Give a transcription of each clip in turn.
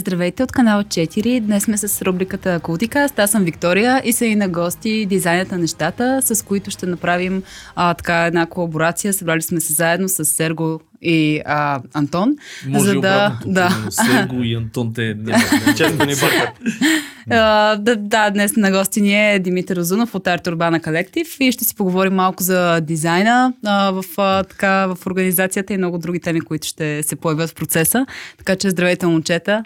Здравейте от канал 4. Днес сме с рубриката Култика. Аз съм Виктория и са и на гости дизайнът на нещата, с които ще направим а, така една колаборация. Събрали сме се заедно с Серго и а, Антон. Може за да, да. Серго и Антон те често ни бъркат. да, да, днес на гости ни е Димитър Озунов от Арт Урбана Колектив и ще си поговорим малко за дизайна а, в, а, така, в организацията и много други теми, които ще се появят в процеса. Така че здравейте, момчета.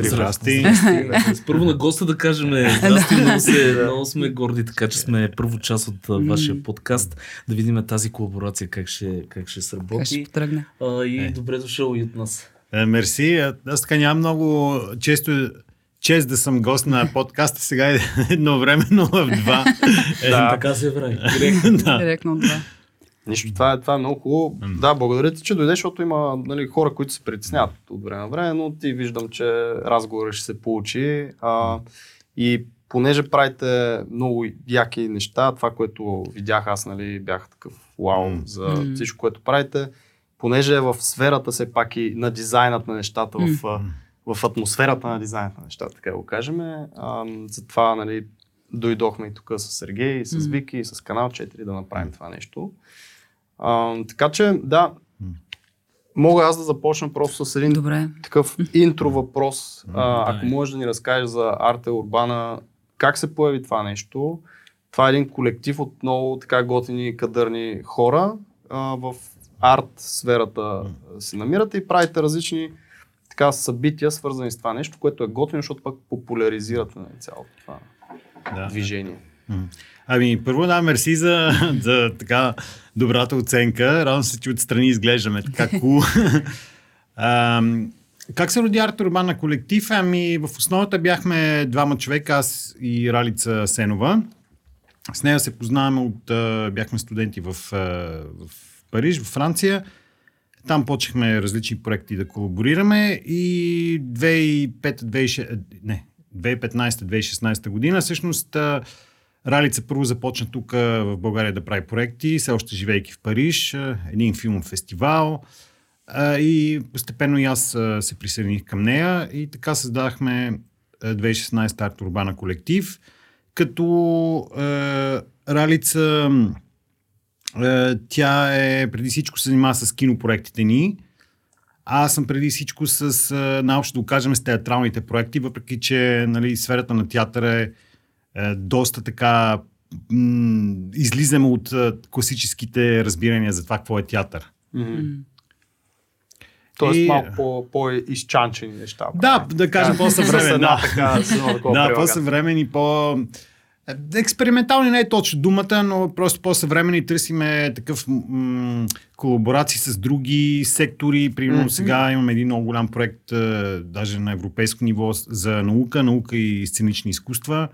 Здрасти. Първо на госта да кажем, здрасти, много, се, много сме горди, така че сме първо част от вашия подкаст, да видим тази колаборация как ще, как ще сработи. Как ще потръгне. А, и е. добре дошъл и от нас. Е, мерси. Аз така нямам много често чест да съм гост на подкаста сега е едновременно в два. да, така се прави. Директно, да. Директно от два. Нищо, това е, това е много хубаво. Mm. Да, благодаря ти, че дойдеш, защото има нали, хора, които се притесняват от време на време, но ти виждам, че разговорът ще се получи. А, и понеже правите много яки неща, това, което видях аз, нали, бях такъв вау mm. за mm. всичко, което правите, понеже е в сферата все пак и на дизайнът на нещата, mm. в, в атмосферата на дизайната на нещата, така го кажем. А, затова нали, дойдохме и тук с Сергей, и с Вики, и с канал 4 да направим това нещо. А, така че, да, мога аз да започна просто с един Добре. такъв интро въпрос. А, ако можеш да ни разкажеш за Арте Урбана, как се появи това нещо? Това е един колектив от много така готини, кадърни хора. А, в арт сферата се намирате и правите различни така събития, свързани с това нещо, което е готино, защото пък популяризирате на цялото това да. движение. Ами, първо да, мерси за, за така добрата оценка. Радвам се, че отстрани изглеждаме така cool. как се роди Арт Урбана колектив? Ами, в основата бяхме двама човека, аз и Ралица Сенова. С нея се познаваме от... бяхме студенти в, в Париж, в Франция. Там почнахме различни проекти да колаборираме и 2005-2016 не, 2015-2016 година всъщност Ралица първо започна тук в България да прави проекти, все още живейки в Париж, един филмов фестивал и постепенно и аз се присъединих към нея и така създахме 2016 Арт Урбана колектив, като е, Ралица е, тя е преди всичко се занимава с кинопроектите ни, аз съм преди всичко с, наобщо да кажем, с театралните проекти, въпреки че нали, сферата на театъра е е, доста така м- излизаме от е, класическите разбирания за това какво е театър. Mm-hmm. Тоест и... малко по, по-изчанчени неща. Да, да кажем по-съвремени. да, така, да по-съвремени, по... Експериментални не е точно думата, но просто по-съвремени търсиме такъв м- колаборации с други сектори. Примерно mm-hmm. сега имаме един много голям проект, даже на европейско ниво, за наука, наука и сценични изкуства.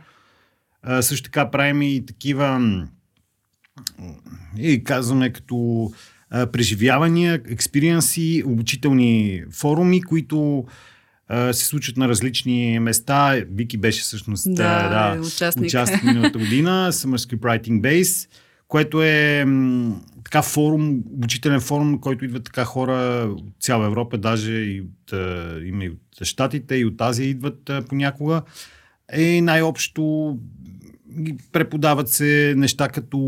А, също така правим и такива и казваме като а, преживявания, експириенси, обучителни форуми, които а, се случват на различни места. Вики беше всъщност да, да, участник. участник миналата година, Summer Script Writing Base, което е м, така форум, обучителен форум, който идват така хора от цяла Европа, даже и от, има и от Штатите, и от Азия идват понякога. И най-общо преподават се неща като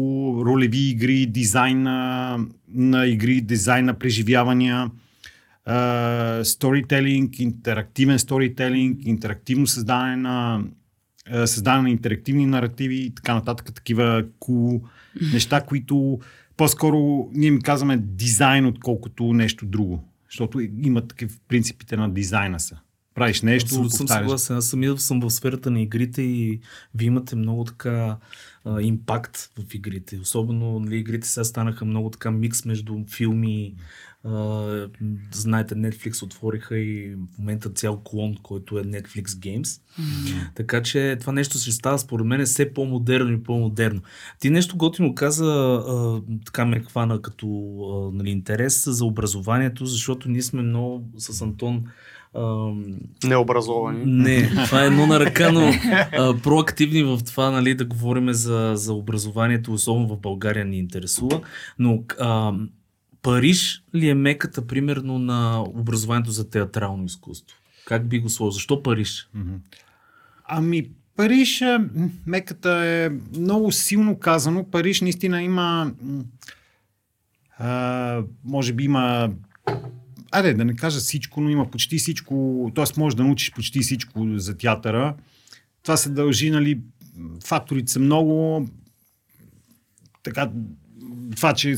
ролеви игри, дизайн на, игри, дизайн на преживявания, сторителинг, интерактивен сторителинг, интерактивно създаване на създаване на интерактивни наративи и така нататък, такива cool неща, които по-скоро ние ми казваме дизайн, отколкото нещо друго. Защото има такива принципите на дизайна са правиш нещо. Абсолютно съм съгласен. Аз самия съм в сферата на игрите и вие имате много така а, импакт в игрите. Особено нали, игрите сега станаха много така микс между филми. А, знаете, Netflix отвориха и в момента цял клон, който е Netflix Games. Mm-hmm. Така че това нещо ще става според мен все по-модерно и по-модерно. Ти нещо готино каза, а, така ме хвана като а, нали, интерес за образованието, защото ние сме много с Антон Необразовани. Не, това е едно на ръка, но а, проактивни в това, нали, да говорим за, за образованието, особено в България ни интересува. Но а, Париж ли е меката, примерно, на образованието за театрално изкуство? Как би го сложил? Защо Париж? Ами, Париж, м, меката е много силно казано. Париж наистина има. А, може би има. Айде, да не кажа всичко, но има почти всичко. Т.е. можеш да научиш почти всичко за театъра. Това се дължи, нали, факторите са много. Така, това, че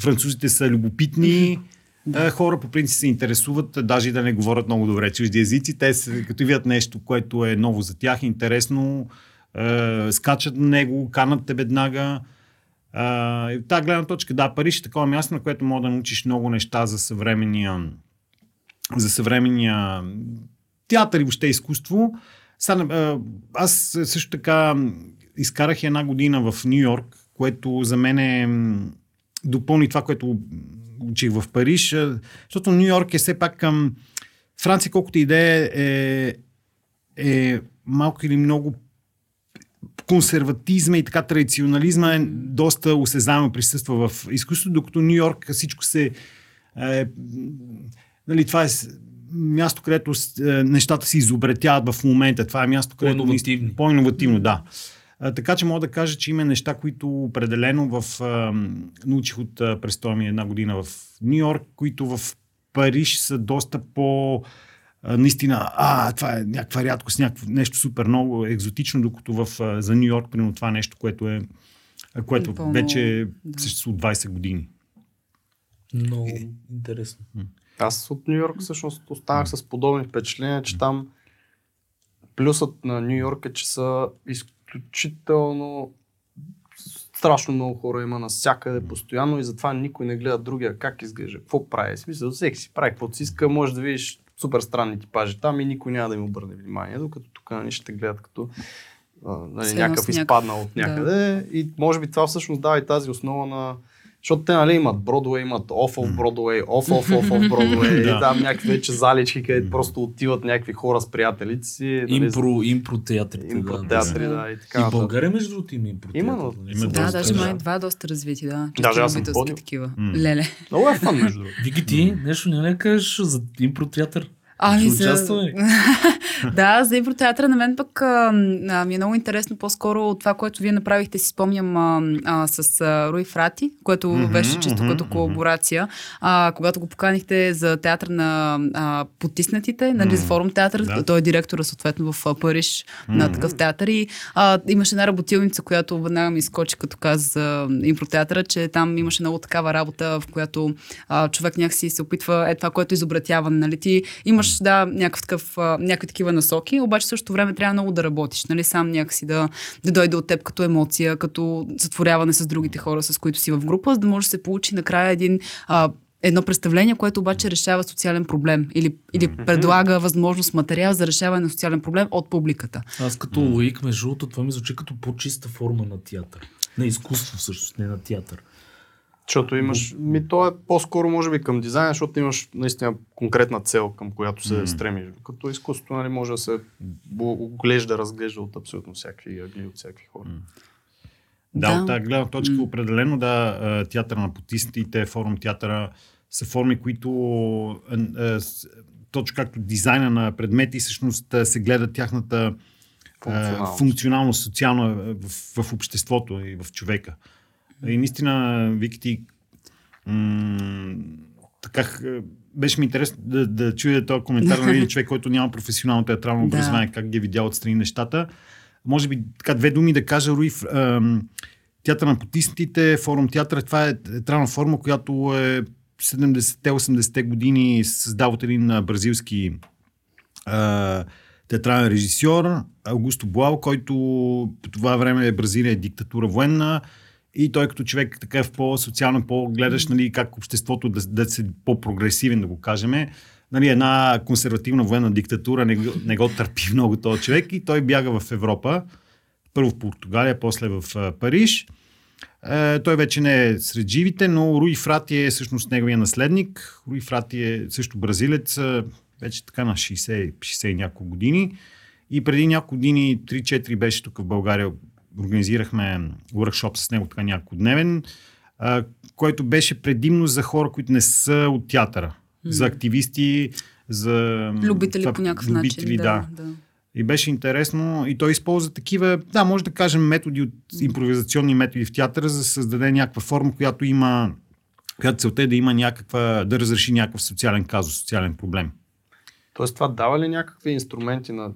французите са любопитни, да. хора по принцип се интересуват, даже и да не говорят много добре чужди езици. Те се, като видят нещо, което е ново за тях, интересно, е, скачат на него, канат те веднага. А, и гледна точка, да, Париж е такова място, на което мога да научиш много неща за съвременния, за съвременния театър и въобще изкуство. Сега, аз също така изкарах една година в Нью Йорк, което за мен е допълни това, което учих в Париж, защото Нью Йорк е все пак към Франция, колкото и да е, е, е малко или много консерватизма и така традиционализма е доста осезаемо присъства в изкуството, докато Нью Йорк всичко се... Е, нали, това е място, където е, нещата се изобретяват в момента. Това е място, където... По-иновативни. наистина- По-иновативно, да. А, така че мога да кажа, че има неща, които определено в, а, научих от престоя ми една година в Нью Йорк, които в Париж са доста по а, наистина, а, това е някаква рядкост, някакво нещо супер много екзотично, докато в, а, за Нью Йорк, примерно това нещо, което е което Пълно, вече да. съществува от 20 години. Много интересно. Аз от Нью Йорк всъщност останах с подобни впечатления, че там плюсът на Нью Йорк е, че са изключително страшно много хора има навсякъде постоянно и затова никой не гледа другия как изглежда, какво прави. В Смисъл, всеки си прави каквото си иска, може да видиш супер странни типажи там и никой няма да им обърне внимание, докато тук нали, ще гледат като нали, някакъв изпаднал от някъде. И може би това всъщност дава и тази основа на защото те нали, имат Бродвей, имат Off of Broadway, Off of Off of Broadway, Да. и там някакви вече залички, където просто отиват някакви хора с приятелите си. нали, Импро, импро театрите. импро да, театри, да. да, и И така. нататък. България, между другото, има импро Има, нали? Да, доста, даже да. май два доста развити, да. Даже аз съм такива. Леле. Много е фан, между другото. Вики ти, нещо да кажеш за импро театър? Ами за... участваме. да, за импротеатъра на мен пък а, а, ми е много интересно по-скоро от това, което вие направихте, си спомням а, а, с а, Руи Фрати, което Мгм, беше чисто мгм, като колаборация. А, когато го поканихте за театър на а, потиснатите, нали, за Мгм. форум театър, Да. той е директора съответно в Париж на Мгм. такъв театър и а, имаше една работилница, която веднага ми изкочи като каза за импротеатъра, че там имаше много такава работа, в която а, човек някакси се опитва е това, което е изобретява. Нали? Ти имаш, да, някакъв такъв, някакви такива насоки, обаче в същото време трябва много да работиш. Нали? Сам някакси да, да дойде от теб като емоция, като затворяване с другите хора, с които си в група, за да може да се получи накрая един а, едно представление, което обаче решава социален проблем или, или предлага възможност материал за решаване на социален проблем от публиката. Аз като лоик, между другото, това ми звучи като по-чиста форма на театър. На изкуство всъщност, не на театър. Защото имаш, ми то е по-скоро може би към дизайн, защото имаш наистина конкретна цел, към която се Мгм. стремиш. Като изкуството нали, може да се оглежда, разглежда от абсолютно всякакви ъгли, от всякакви хора. Да, Да. от тази гледна точка М. определено да, а, театър на потиснатите, форум театъра са форми, които точно както дизайна на предмети, всъщност се гледа тяхната Функционалност. функционално, социално а, в, в обществото и в човека. И наистина, Вики, ти м- така, беше ми интересно да, да чуя този коментар на един човек, който няма професионално театрално Да. образование, как ги е видял отстрани нещата. Може би така две думи да кажа, Руи, в- ам, театър на потиснатите, форум театър, това е театрална форма, която е 70-80-те години създава от един бразилски а, театрален режисьор, Аугусто Буал, който по това време Бразилия е диктатура военна и той като човек така е в по-социално, по-гледаш нали, как обществото да, да се по-прогресивен, да го кажем. Нали, една консервативна военна диктатура не, не го търпи много този човек и той бяга в Европа. Първо в Португалия, после в Париж. Е, той вече не е сред живите, но Руи Фрати е всъщност неговия наследник. Руи Фрати е също бразилец, вече така на 60, 60 и няколко години. И преди няколко години, 3-4 беше тук в България, организирахме workshop с него, така няколко дневен, а, който беше предимно за хора, които не са от театъра. За активисти, за Любители това, по някакъв любители, начин. да. Да, да. И беше интересно. И той използва такива, да, може да кажем, методи от импровизационни методи в театъра, за да създаде някаква форма, която има, която целта е да има някаква, да разреши някакъв социален казус, социален проблем. Тоест това дава ли някакви инструменти на,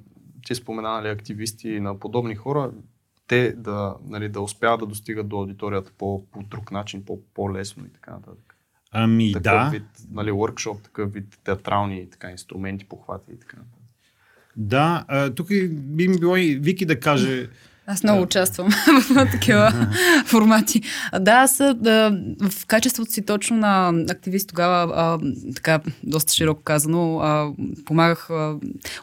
ти спомена, нали, активисти и на подобни хора, те да, нали, да успяват да достигат до аудиторията по, по друг начин, по, по-лесно и така нататък. Ами Такъв да, вид, нали, workshop, такъв вид театрални така, инструменти, похвати и така нататък. да. А, тук би ми било и Вики да каже, Аз много участвам в такива формати. Да, аз да, в качеството си точно на активист тогава, а, така доста широко казано, а, помагах а,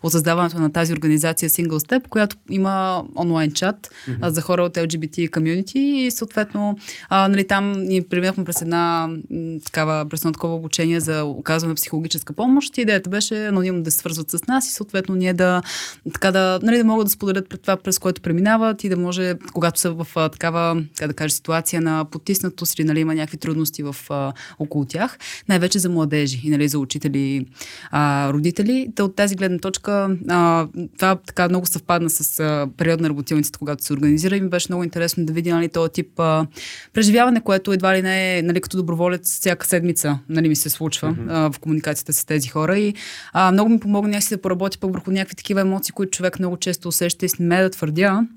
от създаването на тази организация Single Step, която има онлайн чат а, за хора от LGBT community и съответно а, нали, там ние преминахме през една м, такава, през едно такова обучение за оказване на психологическа помощ. И идеята беше анонимно да се свързват с нас и съответно ние да, така да, нали, да могат да споделят пред това, през което преминават и да може, когато са в а, такава, как да кажа, ситуация на потиснатост или нали, има някакви трудности в, а, около тях, най-вече за младежи и нали, за учители, а, родители. Та от тази гледна точка а, това така много съвпадна с а, период на работилницата, когато се организира и ми беше много интересно да видя нали, този тип а, преживяване, което едва ли не е нали, като доброволец всяка седмица нали, ми се случва mm-hmm. а, в комуникацията с тези хора и а, много ми помогна някакси да поработя пък върху някакви такива емоции, които човек много често усеща и сме да твърдя,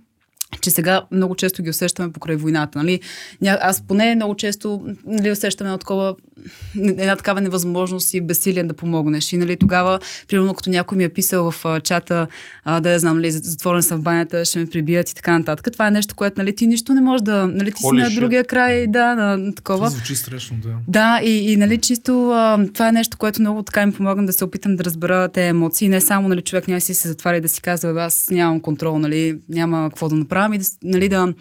че сега много често ги усещаме покрай войната. Нали? Аз поне много често нали, усещаме едно такова, една такава невъзможност и безсилие да помогнеш. И нали, тогава, примерно, като някой ми е писал в а, чата, а, да я знам, нали, затворен съм в банята, ще ме прибият и така нататък. Това е нещо, което нали, ти нищо не можеш да... Нали, ти си Holy на другия край, да, на, на такова. Това звучи страшно, да. Да, и, и нали, чисто а, това е нещо, което много така ми помага да се опитам да разбера те емоции. Не само, нали, човек няма си се затваря и да си казва, «Бе, аз нямам контрол, нали, няма какво да направя, и да, с- нали, да,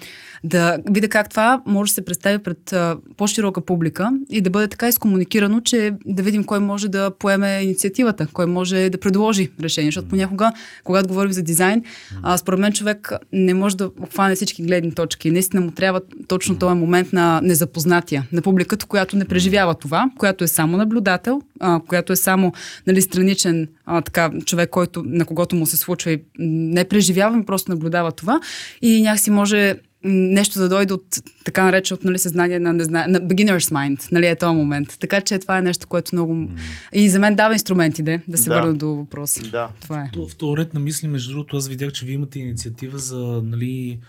да видя как това може да се представи пред а, по-широка публика и да бъде така изкомуникирано, че да видим кой може да поеме инициативата, кой може да предложи решение. Защото понякога, когато говорим за дизайн, а, според мен човек не може да обхване всички гледни точки. Наистина му трябва точно този момент на незапознатия, на публиката, която не преживява това, която е само наблюдател, а, която е само нали, страничен а, така, човек, който, на когото му се случва и не преживява, просто наблюдава това и някакси може нещо да дойде от така нареченото нали, съзнание на, не знае, на beginner's mind, нали, е този момент. Така че това е нещо, което много... И за мен дава инструменти, де, да се Да. върна до въпроса. Да. Това е. В този ред на мисли, между другото, аз видях, че вие имате инициатива за нали,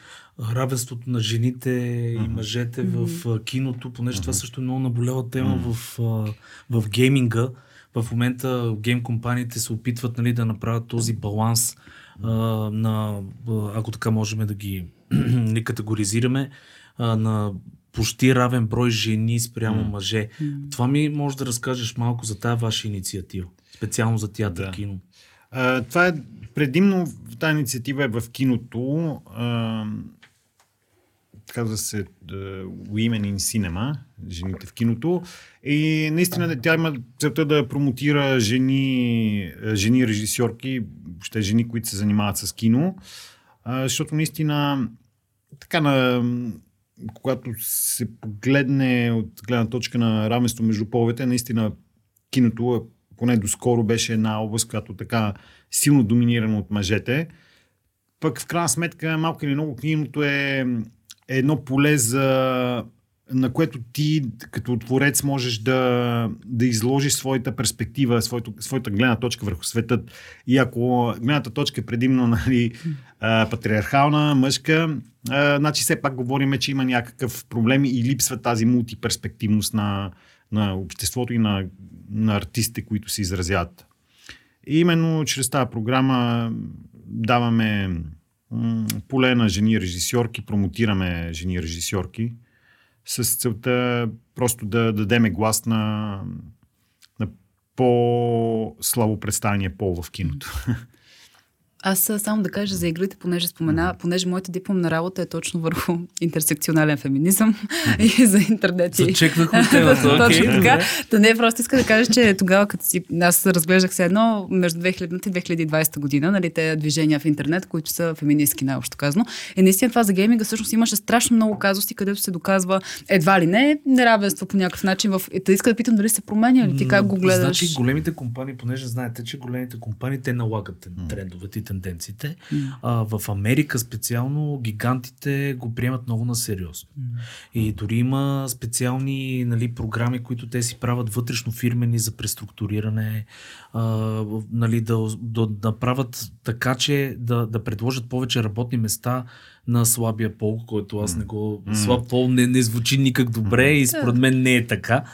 равенството на жените и мъжете в а, киното, понеже това също е много наболяла тема в, а, в гейминга. В момента гейм компаниите се опитват нали, да направят този баланс а, на, ако така можем да ги нали, категоризираме, а, на почти равен брой жени спрямо мъже. Това ми може да разкажеш малко за тази ваша инициатива, специално за театър Да. кино. А, това е предимно, тази инициатива е в киното. А, казва се Women in Cinema, жените в киното. И наистина тя има целта да промотира жени, жени режисьорки, въобще жени, които се занимават с кино. Защото наистина така на когато се погледне от гледна точка на равенство между половете, наистина киното, поне доскоро беше една област, която така силно доминирана от мъжете. Пък в крайна сметка, малко или много, киното е, е едно поле за на което ти като творец можеш да, да изложиш своята перспектива, своето, своята гледна точка върху светът. И ако гледната точка е предимно нали, патриархална, мъжка, а, значи все пак говорим, че има някакъв проблем и липсва тази мултиперспективност на, на обществото и на, на артистите, които се изразяват. И именно чрез тази програма даваме м, поле на жени режисьорки, промотираме жени режисьорки с целта просто да дадеме глас на, на по-слабо представения пол в киното. Аз а, само да кажа за игрите, понеже спомена, понеже моята дипломна работа е точно върху интерсекционален феминизъм и за интернет. Зачекнахме темата. Точно така. Та не, просто иска да кажа, че тогава, като си, аз разглеждах се едно между 2000 и 2020 година, нали, те движения в интернет, които са феминистки, най-общо казано. И наистина това за гейминга всъщност имаше страшно много казуси, където се доказва едва ли не неравенство по някакъв начин. В... Та иска да питам дали се променя или ти как го гледаш. Значи големите компании, понеже знаете, че големите компании те налагат трендовете тенденциите. А, в Америка специално гигантите го приемат много на сериозно. И дори има специални нали, програми, които те си правят вътрешно фирмени за преструктуриране, а, нали, да, да, да направят така, че да, да предложат повече работни места на слабия пол, който аз не го... Слаб пол не, не звучи никак добре и според мен не е така.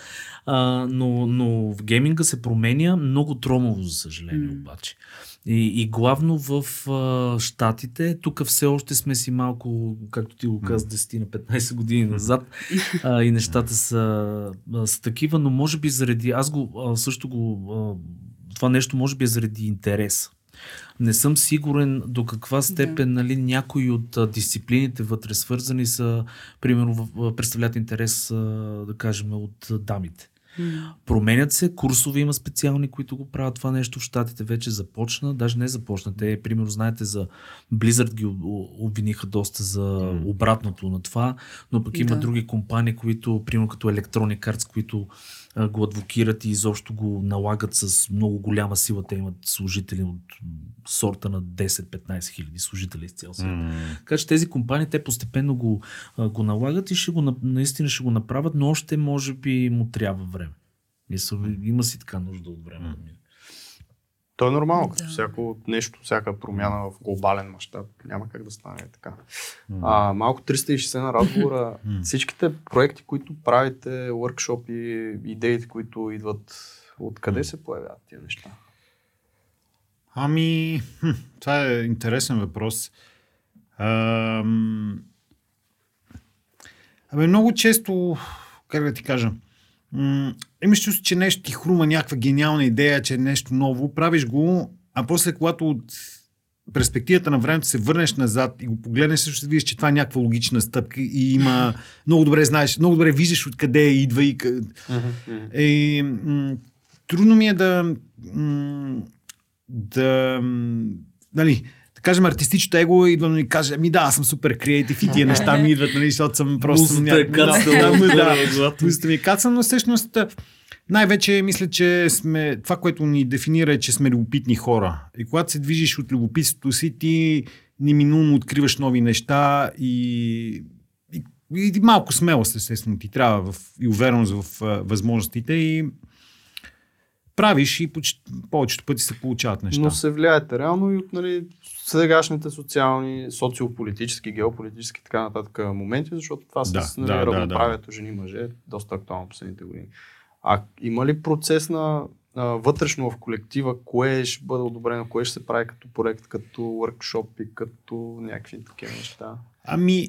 А, но, но в гейминга се променя много тромово, за съжаление, М. обаче. И, и главно в а, Штатите, тук все още сме си малко, както ти го каза, 10 на 15 години назад а, и нещата са, а, са такива, но може би заради, аз го а, също го, а, това нещо може би е заради интерес. Не съм сигурен до каква степен нали, някои от а, дисциплините вътре свързани са, примерно, в, а, представляват интерес, а, да кажем, от а, дамите. Променят се, курсове има специални, които го правят това нещо. В Штатите вече започна, даже не започна. Те, примерно, знаете, за Blizzard ги обвиниха доста за обратното на това, но пък има Да. други компании, които, примерно като Electronic Arts, които го адвокират и изобщо го налагат с много голяма сила. Те имат служители от сорта на 10-15 хиляди служители из цял свят. Така че тези компании, те постепенно го, го налагат и ще го, на- наистина ще го направят, но още може би му трябва време. Мисля, има си така нужда от време. мине. То е нормално, като Да. всяко нещо, всяка промяна в глобален мащаб. Няма как да стане така. А, малко 360 на разговора. Всичките проекти, които правите, workshop идеите, които идват, откъде се появяват тия неща? Ами, хм, това е интересен въпрос. Ам... Абе, много често, как да ти кажа, м- имаш чувство, че нещо ти хрума някаква гениална идея, че е нещо ново, правиш го, а после когато от перспективата на времето се върнеш назад и го погледнеш, също ще видиш, че това е някаква логична стъпка и има много добре знаеш, много добре виждаш откъде идва и къ- е, м- трудно ми е да. М- да. нали, да кажем, артистичното его идва и каже, ми да, аз съм супер креатив и тия неща ми идват, нали, защото съм просто... Музата е главата. музата ми е кацана, но всъщност най-вече мисля, че сме, това, което ни дефинира е, че сме любопитни хора. И когато се движиш от любопитството си, ти неминуемо откриваш нови неща и, и, и малко смелост, естествено, ти трябва в, и увереност в а, възможностите и правиш и почти, повечето пъти се получават неща. Но се влияете реално и от нали, сегашните социални, социополитически, геополитически така нататък моменти, защото това Да, с нали, да, да, равноправието жени-мъже е доста актуално последните години. А има ли процес на а, вътрешно в колектива, кое ще бъде одобрено, кое ще се прави като проект, като workshop и като някакви такива неща? Ами,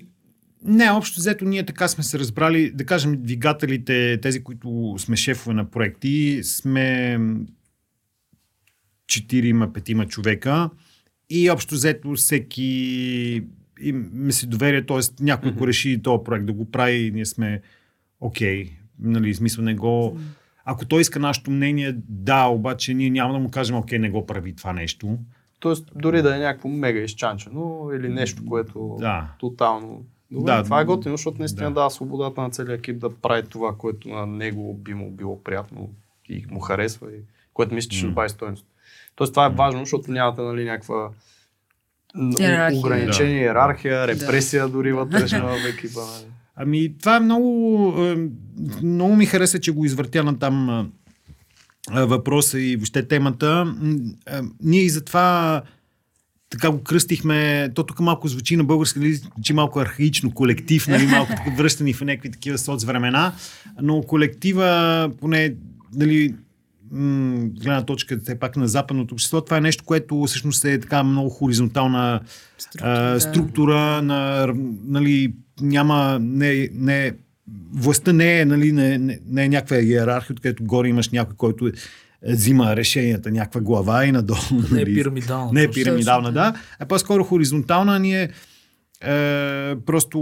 не, общо взето ние така сме се разбрали, да кажем, двигателите, тези, които сме шефове на проекти, сме четирима, петима човека и общо взето всеки им се доверие, т.е. някой, ако реши този проект да го прави, ние сме окей, okay, нали, смисъл не го... Ако той иска нашето мнение, да, обаче ние няма да му кажем, окей, не го прави това нещо. Тоест, дори да е някакво мега изчанчено или нещо, което Да. тотално. Добре, Да, това е готино, защото наистина да. дава свободата на целия екип да прави това, което на него би му било приятно и му харесва, и което мисля, че ще добави стоеност. Тоест това е важно, защото нямате нали, някаква Иерархия. ограничение, иерархия, репресия дори вътрешна в екипа. Нали. Ами, това е много. е, Много ми хареса, че го извъртя на там а, а, въпроса и въобще темата. Ние и затова така го кръстихме. То тук малко звучи на български, нали, звучи малко архаично, колектив, нали, малко връщани в някакви такива соцвремена. Но колектива, поне, нали, м, гледна точка все пак на западното общество, това е нещо, което всъщност е така много хоризонтална Структура, а, структура на, нали, няма, не, не, властта не е, нали, не, не, не е някаква иерархия, откъдето горе имаш някой, който е, взима решенията някаква глава и надолу. Не е нали? пирамидална. Не е пирамидална, да. А по-скоро хоризонтална. Ние е, просто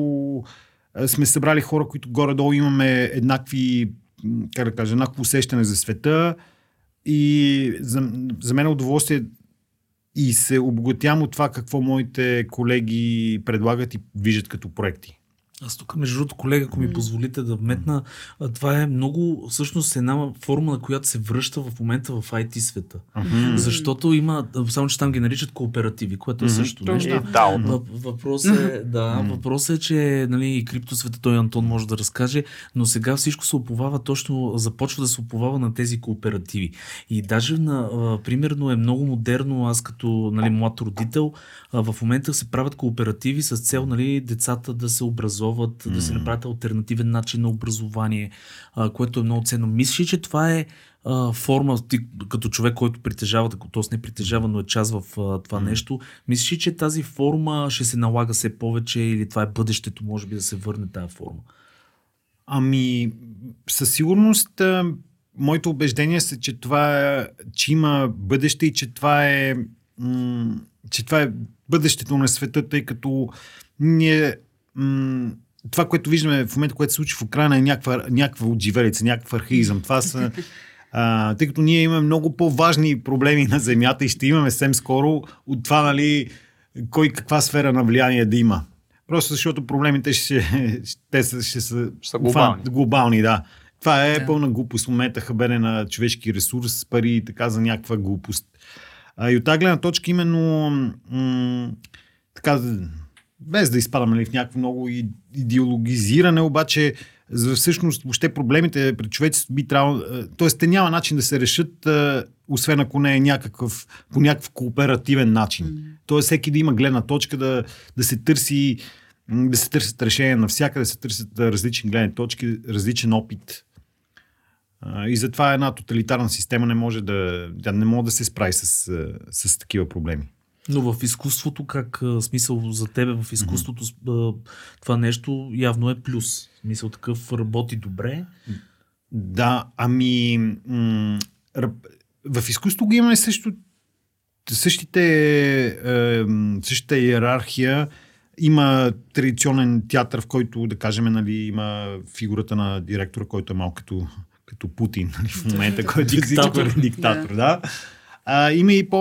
е, сме събрали хора, които горе-долу имаме еднакви, как да кажа, еднакво усещане за света. И за, за мен е удоволствие и се обогатявам от това какво моите колеги предлагат и виждат като проекти. Аз тук, между другото, колега, ако ми позволите да вметна, това е много, всъщност, една формула, която се връща в момента в IT света. Защото има, само че там ги наричат кооперативи, което е също Точно. нещо. И DAO. Въп- Въпросът е, да, въпросът е, че нали, и криптосвета той Антон може да разкаже, но сега всичко се оповава точно, започва да се оповава на тези кооперативи. И даже на, примерно е много модерно, аз като нали, млад родител, в момента се правят кооперативи с цел нали, децата да се образоват, да се направят альтернативен начин на образование, а, което е много ценно. Мислиш, ли, че това е а, форма, ти като човек, който притежава, т.е. не притежава, но е част в а, това нещо, мислиш, ли, че тази форма ще се налага все повече или това е бъдещето, може би да се върне тази форма? Ами, със сигурност, моето убеждение са, че това е, че има бъдеще и че това е, че това е бъдещето на света, тъй като ние м- това, което виждаме в момента, което се случи в Украина е някаква, някаква отживелица, някакъв архаизъм. Това са а, тъй като ние имаме много по-важни проблеми на Земята и ще имаме съвсем скоро от това, нали, кой каква сфера на влияние да има. Просто защото проблемите ще, ще, са, ще са, Ще са глобални. фан- глобални, да. Това е Да. пълна глупост. В момента хабене на човешки ресурс, пари и така за някаква глупост. А, и от тази гледна точка именно м- така, без да изпадаме нали, в някакво много идеологизиране, обаче за всъщност въобще проблемите пред човеците би трябвало, т.е. те няма начин да се решат, а, освен ако не е някакъв, по някакъв кооперативен начин. Тоест всеки да има гледна точка, да, да се търси да се търсят решения навсякъде, да се търсят а, различни гледни точки, различен опит. А, И затова една тоталитарна система не може да, тя не може да се справи с, с такива проблеми. Но в изкуството, как смисъл за тебе в изкуството, това нещо явно е плюс. Мисъл такъв работи добре. Да, ами м- в изкуството го имаме също същите, е, същата иерархия. Има традиционен театър, в който, да кажем, нали, има фигурата на директора, който е малко като, като Путин нали, в момента, който е Диктатор. диктатор. Да. А, има и по...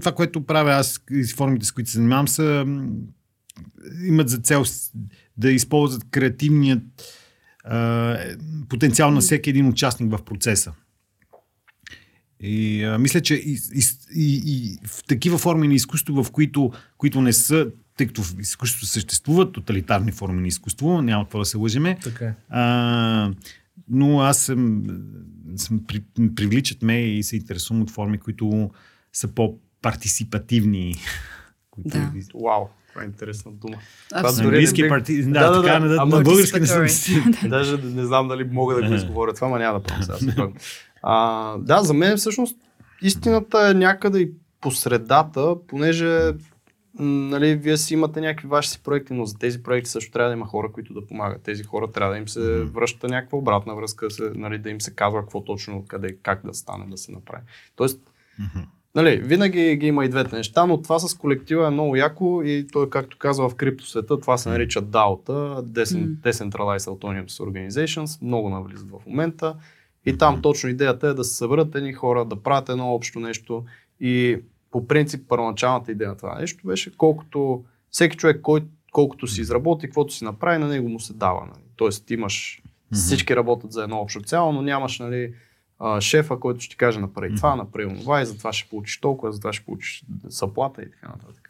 Това, което правя аз и формите, с които се занимавам, са имат за цел да използват креативният а, потенциал на всеки един участник в процеса. И а, мисля, че и, и, и, и в такива форми на изкуство, в които, които не са, тъй като в изкуството съществуват тоталитарни форми на изкуство, няма какво да се лъжеме, Така е. а, но аз съм, съм при, привличат ме и се интересувам от форми, които са по-партисипативни. които- Да. Вау, това е интересна дума. Абсолютно. Това На английски бих- парти... Да, Да, да, така, да. на, Ама на български не съм. Даже не знам дали мога да го изговоря това, но няма да пробвам сега. А, да, за мен всъщност истината е някъде и по средата, понеже нали, вие си имате някакви ваши си проекти, но за тези проекти също трябва да има хора, които да помагат. Тези хора трябва да им се връща някаква обратна връзка, се, нали, да им се казва какво точно, къде, как да стане, да се направи. Тоест, Нали, винаги ги има и двете неща, но това с колектива е много яко и той, както казва в криптосвета, това се нарича DAO-та, Decent- Decentralized Autonomous Organizations, много навлизат в момента. И там точно идеята е да се съберат едни хора, да правят едно общо нещо и по принцип първоначалната идея на това нещо беше колкото всеки човек, кой, колкото си изработи, каквото си направи, на него му се дава. Нали. Тоест имаш, всички работят за едно общо цяло, но нямаш нали, а, шефа, който ще ти каже направи това, направи това и затова ще получиш толкова, затова ще получиш заплата и така нататък.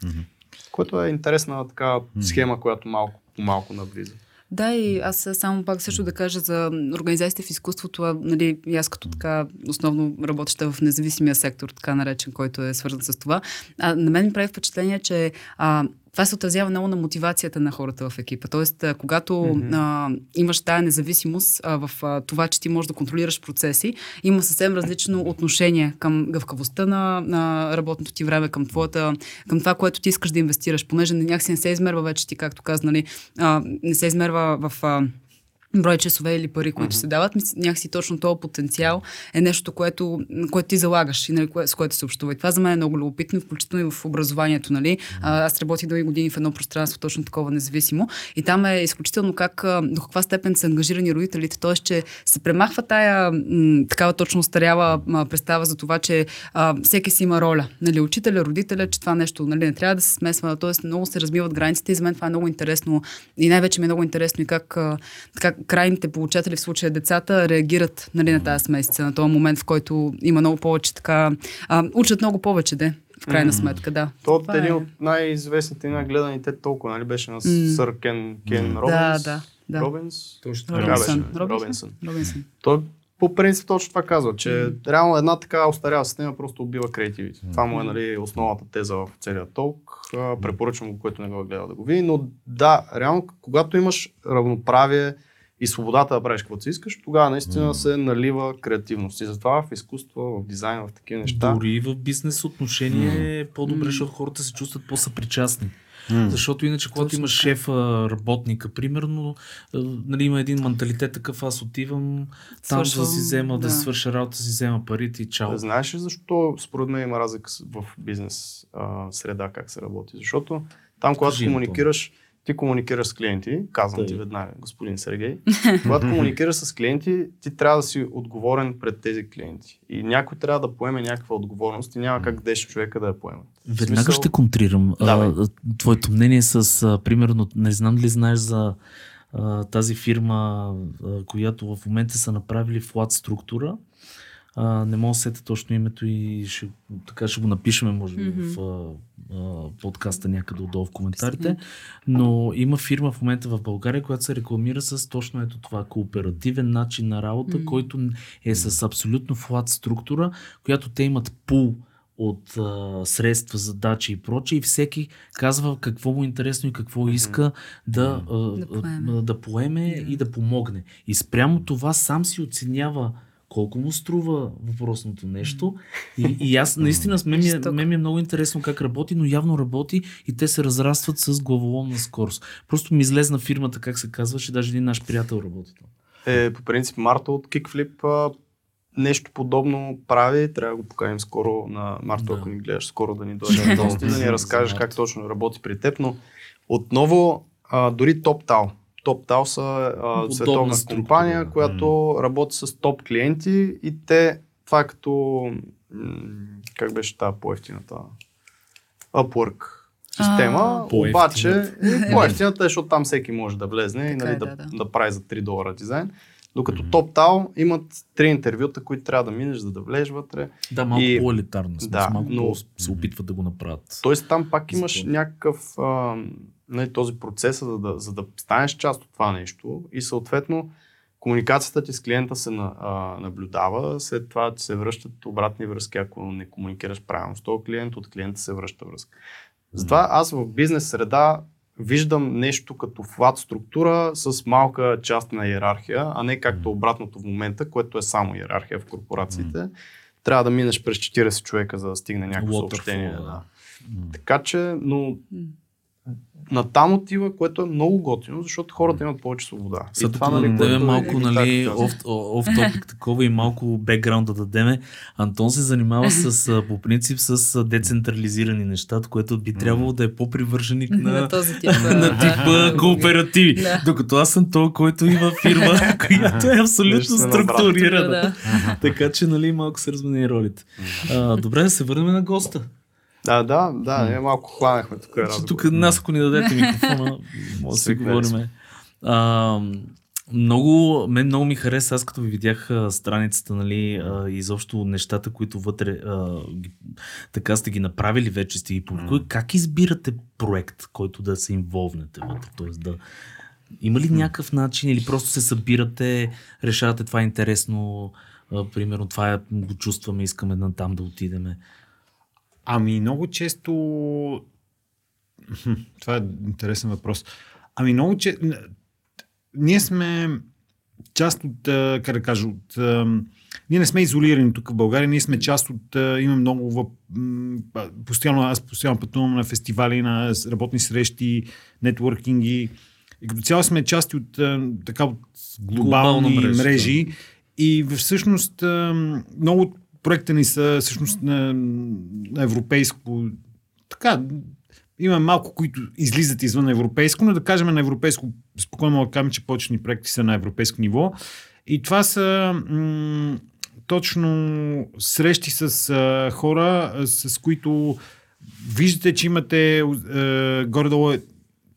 Което е интересна така схема, която малко по малко навлиза. Да, и аз само пак също да кажа за организациите в изкуството, а, нали, аз като така основно работеща в независимия сектор, така наречен, който е свързан с това, а, на мен ми прави впечатление, че а, това се отразява много на мотивацията на хората в екипа. Тоест, когато mm-hmm. а, имаш тая независимост а, в а, това, че ти можеш да контролираш процеси, има съвсем различно отношение към гъвкавостта на, на работното ти време, към, твоята, към това, което ти искаш да инвестираш, понеже някакси не се измерва вече ти, както каза, нали, а, не се измерва в... А, брой часове или пари, които mm-hmm. се дават, някакси точно този потенциал е нещо, което, което ти залагаш и нали, кое, с което се общува. И това за мен е много любопитно, включително и в образованието. Нали? Mm-hmm. Аз работих дълги години в едно пространство, точно такова независимо. И там е изключително как, до каква степен са ангажирани родителите, т.е. че се премахва тая м, такава точно старяла представа за това, че а, всеки си има роля. Нали, учителя, родителя, че това нещо нали, не трябва да се смесва, т.е. много се разбиват границите и за мен това е много интересно и най-вече ми е много интересно и как, как крайните получатели, в случая децата, реагират нали, на тази смесица, на този момент, в който има много повече така, а, учат много повече, де. В крайна mm. сметка, да. То е един от най-известните и най-гледаните толкова, нали беше на mm. Сър Кен, Кен mm. Робинс. Да, да. да. Робинс? Точно. Робинсън. Робинсън. Робинсън. Той по принцип точно това казва, че mm. реално една така устаряла система просто убива креативите. Mm. Това му е нали, основната теза в целия толк. Препоръчвам го, който не го е гледал да го види. Но да, реално, когато имаш равноправие, и свободата да правиш каквото си искаш, тогава наистина mm. се налива креативност. И затова в изкуство, в дизайн, в такива неща. Дори и в бизнес отношение mm. е по-добре, защото хората се чувстват по-съпричастни. Mm. Защото иначе, когато Точно имаш шефа, работника, примерно, нали, има един менталитет такъв, аз отивам там да си взема, да, да свърша работа, си взема парите и чао. Знаеш ли защо според мен има разлика в бизнес а, среда, как се работи? Защото там, когато Кажи комуникираш, то ти комуникираш с клиенти, казвам Тъй. ти веднага, господин Сергей, когато комуникираш с клиенти, ти трябва да си отговорен пред тези клиенти. И някой трябва да поеме някаква отговорност и няма как 10 човека да я поемат. Веднага смисъл... ще контрирам. А, твоето мнение с, а, примерно, не знам ли знаеш за а, тази фирма, а, която в момента са направили флат структура, а, не мога да сета точно името и ще, така ще го напишем, може би, mm-hmm. в а, подкаста някъде отдолу в коментарите. Но има фирма в момента в България, която се рекламира с точно ето това кооперативен начин на работа, mm-hmm. който е с абсолютно флат структура, която те имат пул от а, средства, задачи и прочее и всеки казва какво му е интересно и какво иска да, а, да поеме, да поеме yeah. и да помогне. И спрямо това сам си оценява колко му струва въпросното нещо. И, и аз наистина, мен ми, е, мен ми е много интересно как работи, но явно работи и те се разрастват с главоломна скорост. Просто ми излезна фирмата, как се казваше, даже един наш приятел работи там. Е, по принцип, Марта от Kickflip нещо подобно прави. Трябва да го поканим скоро на Марта, да. ако ни гледаш, скоро да ни дойде да, да ни разкажеш как точно работи при теб. Но отново, а, дори TopTal, TopTal са а, световна структура. компания, която mm. работи с топ клиенти и те, това е като, как беше тази по-ефтината? Upwork система, а, обаче по-ефтината е, защото там всеки може да влезне и нали, е, да, да, да. да прави за 3 долара дизайн. Докато mm-hmm. TopTal имат три интервюта, които трябва да минеш, за да влезеш вътре. Да, малко и... по-елитарно. Да, малко но... се опитват да го направят. Тоест там пак имаш някакъв а, нали, този процес, за да, за да станеш част от това нещо и съответно комуникацията ти с клиента се на, а, наблюдава, след това ти се връщат обратни връзки, ако не комуникираш правилно с този клиент, от клиента се връща връзка. Затова аз в бизнес среда виждам нещо като флат структура с малка част на иерархия, а не както обратното в момента, което е само иерархия в корпорациите. Mm. Трябва да минеш през 40 човека, за да стигне някакво съобщение. Да. Mm. Така че, но на там отива, което е много готино, защото хората имат повече свобода. Сега това, нали, да дадем малко, е, нали, оф, топик такова и малко бекграунда да дадеме. Антон се занимава с, по принцип, с децентрализирани неща, което би трябвало да е по-привърженик на, на този тип, на тип кооперативи. Да. Докато аз съм то, който има фирма, която е абсолютно структурирана. така че, нали, малко се размени ролите. А, добре, да се върнем на госта. Да, да, да, не, малко хванахме тук. Тук нас, ако ни дадете микрофона, може да си говорим. А, много, мен много ми хареса, аз като ви видях а, страницата, нали, а, изобщо нещата, които вътре а, ги, така сте ги направили вече, сте ги публикували. Mm. Как избирате проект, който да се инволвнете вътре? Тоест да, има ли някакъв начин или просто се събирате, решавате това е интересно, а, примерно това е, го чувстваме, искаме да там да отидеме? Ами много често... Това е интересен въпрос. Ами много често... Ние сме част от, как да кажа, от... Ние не сме изолирани тук в България, ние сме част от... Имаме много... Постоянно, аз постоянно пътувам на фестивали, на работни срещи, нетворкинги И като цяло сме части от, така, от глобални мрежа, мрежи. И всъщност много проекта ни са всъщност на, на европейско. Така, има малко, които излизат извън европейско, но да кажем на европейско, спокойно мога да кажем, че почни проекти са на европейско ниво. И това са м- точно срещи с а, хора, с които виждате, че имате а, горе-долу е,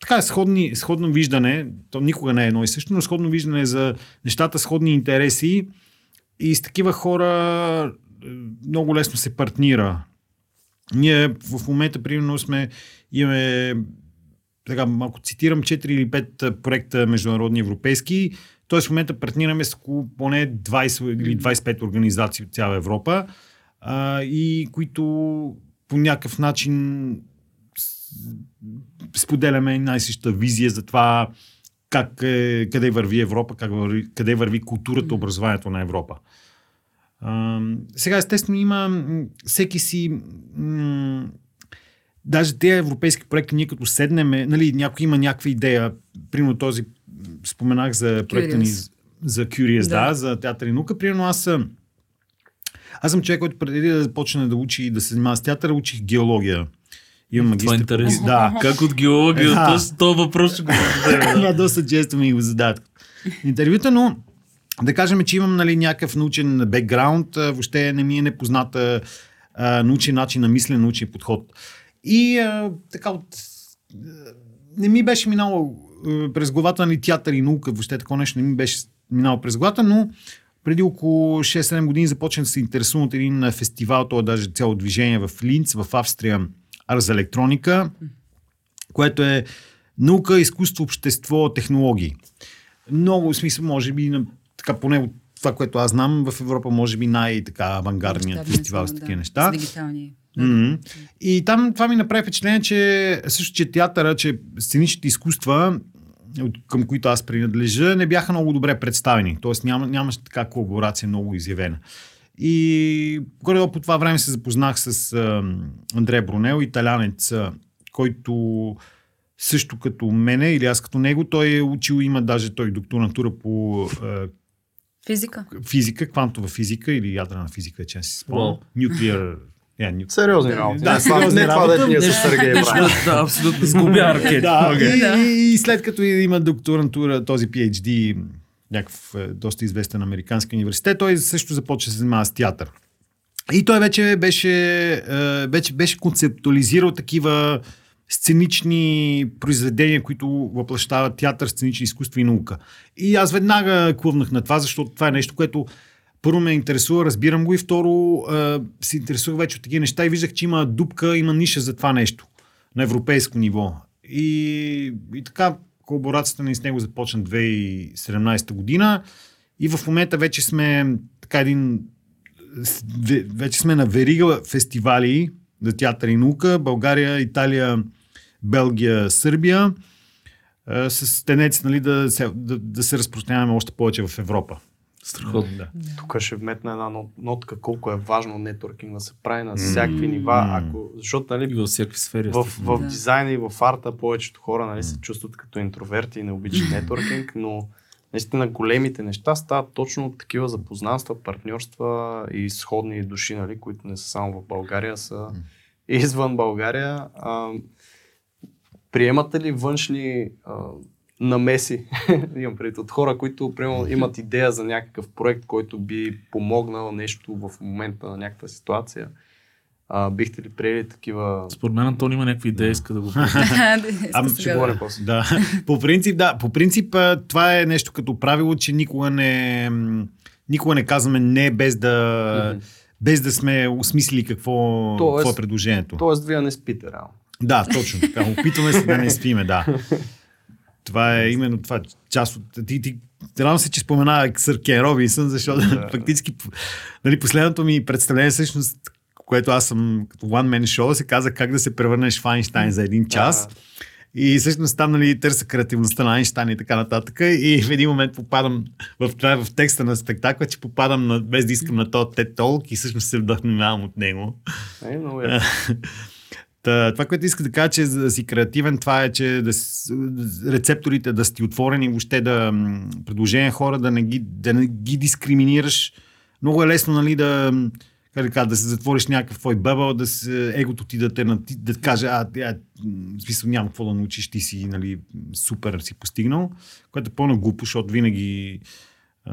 така сходни, сходно виждане, то никога не е едно и също, но сходно виждане за нещата, сходни интереси и с такива хора е, много лесно се партнира. Ние в момента, примерно, сме, имаме, така малко цитирам, 4 или 5 проекта международни европейски, т.е. в момента партнираме с около поне 20 или 25 организации от цяла Европа, а, и които по някакъв начин споделяме най-съща визия за това как е, къде върви Европа, как върви, къде върви културата, образованието на Европа. А, сега, естествено, има всеки си. М- даже тези европейски проекти, ние като седнеме, нали, някой има някаква идея, примерно този, споменах за проекта ни за Curious, да, Да. за театър и наука. Примерно аз съм, аз съм човек, който преди да започне да учи и да се занимава с театър, учих геология. Имам Това е магистър. по- интересно. Да, Как от геология, Да. точно този въпрос ще го зададем. да, доста често ми го задават. Интервюта, но да кажем, че имам нали, някакъв научен бекграунд, въобще не ми е непозната научен начин на мислене, научен подход. И а, така от... Не ми беше минало през главата нали, театър и наука, въобще такова нещо не ми беше минало през главата, но преди около 6-7 години започнах да се интересувам от един фестивал, това е даже цяло движение в Линц, в Австрия, Арс електроника, което е наука, изкуство, общество, технологии. Много в смисъл, може би, на, така поне от това, което аз знам, в Европа може би най-така авангардният Мащабни фестивал с да, такива неща. С дигитални. М. И там това ми направи впечатление, че също, че театъра, че сценичните изкуства, към които аз принадлежа, не бяха много добре представени. Тоест няма, нямаше така колаборация много изявена. И горе по това време се запознах с а, Андрея Бронел, италянец, който също като мене или аз като него, той е учил, има даже той докторантура по а, Физика. физика, квантова физика или ядрена физика, че си спомням. Nuclear, yeah, nuclear Сериозни работи. Да, това- сериозни не това, работи. дето ние с Сергей правим. Да, абсолютно. Сгубя ракети. Да, и, Да. и, след като има докторантура, този PhD, някакъв е, доста известен американски университет, той също започва да се занимава с театър. И той вече беше, е, вече беше концептуализирал такива сценични произведения, които въплащават театър, сценични изкуства и наука. И аз веднага клъвнах на това, защото това е нещо, което първо ме интересува, разбирам го и второ е, се интересувах вече от такива неща и виждах, че има дупка, има ниша за това нещо на европейско ниво. И, и така колаборацията ни с него започна 2017 година и в момента вече сме така един вече сме на верига фестивали за театър и наука. България, Италия, Белгия, Сърбия. С тенец нали, да, се, да, да се разпространяваме още повече в Европа. Страхотно. Да. Тук ще вметна една нот- нотка, колко е важно нетворкинг да се прави на всякакви нива, ако, защото И нали, във всякакви сфери. в, в Да. дизайна и в арта повечето хора нали, се чувстват като интроверти и не обичат нетворкинг, но наистина големите неща стават точно от такива запознанства, партньорства и сходни души, нали, които не са само в България, са извън България. Приемате ли външни а, намеси, имам предвид от хора, които примерно, имат идея за някакъв проект, който би помогнал нещо в момента на някаква ситуация? А, бихте ли приели такива... Според мен Антон има някаква идея, иска да го Ам, Ще говорим после. Да, по принцип, да. По принцип, това е нещо като правило, че никога не, никога не казваме не без да, без да сме осмислили какво, Тоест- какво е предложението. Тоест, вие не спите реално. Да, точно така. Опитваме се да не спиме, да. Това е именно това част от... Ти, ти, Радвам се, че спомена Сър Кен Робинсън, защото Да. фактически нали, последното ми представление всъщност което аз съм като one man show, се каза как да се превърнеш в Айнштайн за един час. Да. И всъщност там нали, търся креативността на Айнштайн и така нататък. И в един момент попадам в, това, в текста на спектакла, че попадам на, без да искам на този TED Talk и всъщност се вдъхновявам от него. Е, много е. Та, това, което иска да кажа, че за да си креативен, това е, че да, рецепторите да сте отворени, въобще да предложения хора да не, ги, да не ги дискриминираш. Много е лесно, нали, да, как да, кажа, да се затвориш някакъв твой бъбъл, да се, егото ти да те да каже, а, а, в смисъл няма какво да научиш, ти си нали, супер си постигнал, което е пълно глупо, защото винаги...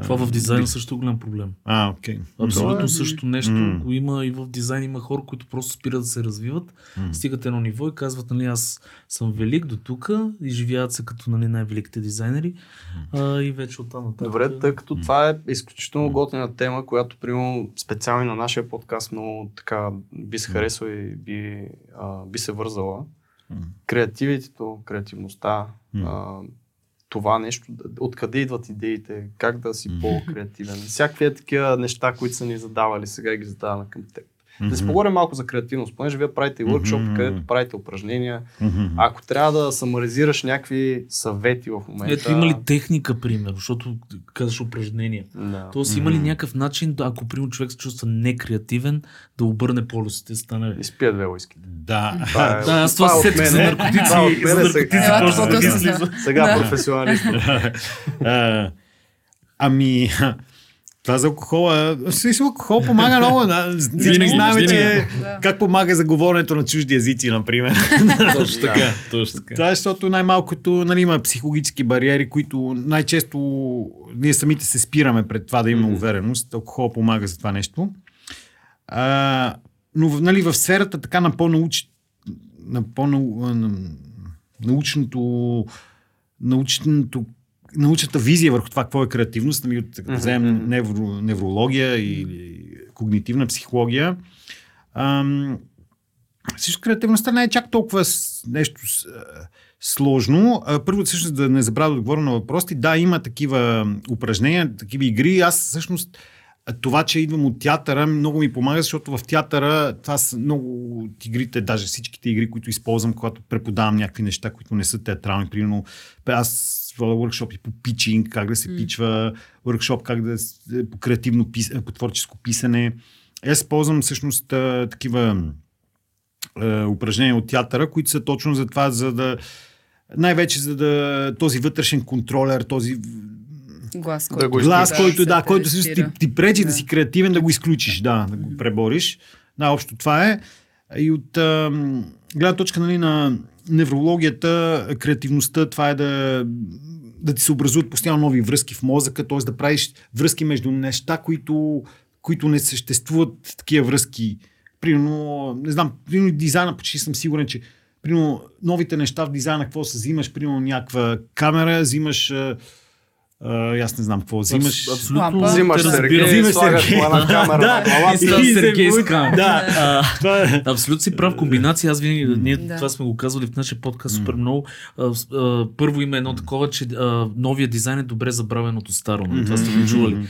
Това в дизайна също е голям проблем. А, окей. Абсолютно Да. също нещо М. го има и в дизайн. Има хора, които просто спират да се развиват, М. стигат едно ниво и казват, нали, аз съм велик до тук, изживяват се като нали, най-великите дизайнери а, и вече оттам нататък. Добре, тъй като това е изключително готина тема, която примерно специално и на нашия подкаст много така би се харесала и би, а, би се вързала. Креативитето, креативността, а, това нещо, откъде идват идеите, как да си по-креативен. Всякакви такива неща, които са ни задавали, сега ги задаваме към теб. Да си поговорим малко за креативност, понеже вие правите и workshop, Мгм. където правите упражнения. Мгм. Ако трябва да самаризираш някакви съвети в момента... Ето има ли техника, пример, защото казваш упражнения. Да. Тоест има ли някакъв начин, да, ако примерно човек се чувства некреативен, да обърне полюсите, стане... Изпия две уиски. Да. Това е- Да, аз това това е се от сетих за наркотици. Това от мене за сега. Сега Да. професионалист. А, ами, това за алкохола. Си алкохол помага много. Да. Всички Винаги, знаем, винаги. че Да. как помага за говоренето на чужди езици, например. Точно така, точно така. Това е защото най-малкото нали, има психологически бариери, които най-често ние самите се спираме пред това да имаме увереност. Алкохол помага за това нещо. А, но нали, в сферата така на по-науч... на по-научното научното научната визия върху това какво е креативност, нали, като Мгм, вземем невро, неврология или когнитивна психология. Ам, също креативността не е чак толкова нещо сложно. Първо, всъщност, да не забравя да отговоря на въпросите. Да, има такива упражнения, такива игри. Аз всъщност това, че идвам от театъра, много ми помага, защото в театъра това са много от игрите, даже всичките игри, които използвам, когато преподавам някакви неща, които не са театрални. Примерно, аз водя workshопи по питчинг, как да се М. пичва, workshop как да с- по креативно пис, по творческо писане. Аз ползвам всъщност такива е, упражнения от театъра, които са точно за това, за да най-вече за да този вътрешен контролер, този Глас, Да го глас, изключиш. който, се да, който всъщност ти, ти пречи да. Да. си креативен, да го изключиш, да, да го пребориш. Най-общо това е. И от а, гледна точка нали, на неврологията, креативността, това е да, да ти се образуват постоянно нови връзки в мозъка, т.е. да правиш връзки между неща, които, които не съществуват такива връзки. Примерно, не знам, примерно дизайна, почти съм сигурен, че примерно новите неща в дизайна, какво се взимаш, примерно някаква камера, взимаш а, аз не знам какво взимаш. Абс- Абсолютно. Взимаш Сергей. Взимаш Сергей. на камера Да. на И Сергей. Да. Това е. Абсолютно си прав комбинация. Аз винаги, ние Да. това сме го казвали в нашия подкаст супер много. С- Първо има едно такова, че новия дизайн е добре забравен от старо. нали? Това сте го чували.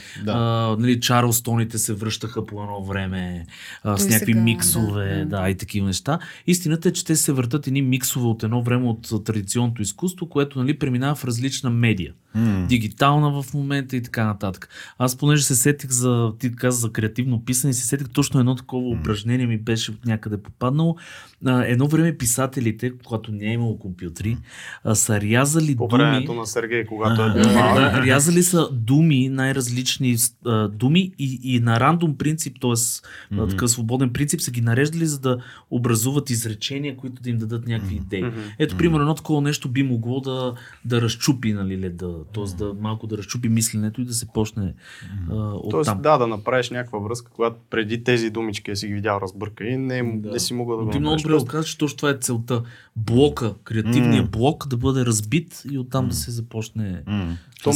Нали, Чарлстоните се връщаха по едно време с някакви миксове, да. да, и такива неща. Истината е, че те се въртат едни миксове от едно време от традиционното изкуство, което нали, преминава в различна медия. М. Дигитална в момента и така нататък. Аз понеже се сетих за, ти каза за креативно писане, се сетих точно едно такова упражнение ми беше от някъде попаднало. А, едно време писателите, когато не е имало компютри, а, са рязали По думи. времето на Сергей, когато е бил да, рязали са думи, най-различни а, думи и, и на рандом принцип, т.е. Мгм. такъв свободен принцип, са ги нареждали, за да образуват изречения, които да им дадат някакви идеи. Мгм. Ето, примерно, едно такова нещо би могло да, да разчупи, нали, леда, т.е. да малко да разчупи мисленето и да се почне а, от Тоест, там. да, да направиш някаква връзка, когато преди тези думички си ги видял разбърка и не, Да. не си могъл да го ти много добре го казваш, че точно това е целта. Блока, креативния М. блок да бъде разбит и оттам да се започне М. То,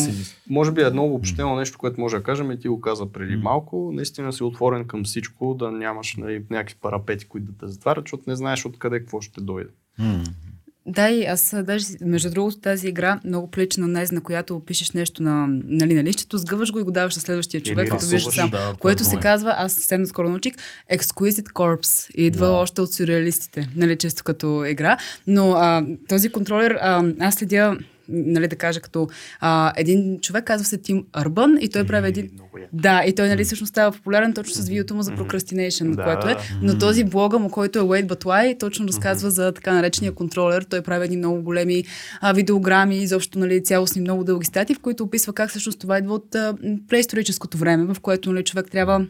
може би едно обобщено нещо, което може да кажем, и ти го каза преди М. малко, наистина си отворен към всичко, да нямаш нали, някакви парапети, които да те затварят, защото не знаеш откъде какво ще дойде. М. Да, и аз даже, между другото, тази игра много прилича на нез, на която пишеш нещо на, нали, на лището, сгъваш го и го даваш на следващия човек, като вижда рисуваш, сам. да, което се казва, аз съвсем скоро научих, Exquisite Corpse. И идва Да. още от сюрреалистите, нали, често като игра. Но а, този контролер, а, аз следя нали, да кажа като а, един човек казва се Тим Арбън и той прави един... Да, и той нали всъщност става популярен точно с видеото му за procrastination, Да. което е. Но този блога му, който е Wait But Why, точно разказва за така наречения контролер. Той прави едни много големи а, видеограми, изобщо нали, цялостни много дълги статии, в които описва как всъщност това идва от а, преисторическото време, в което нали, човек трябва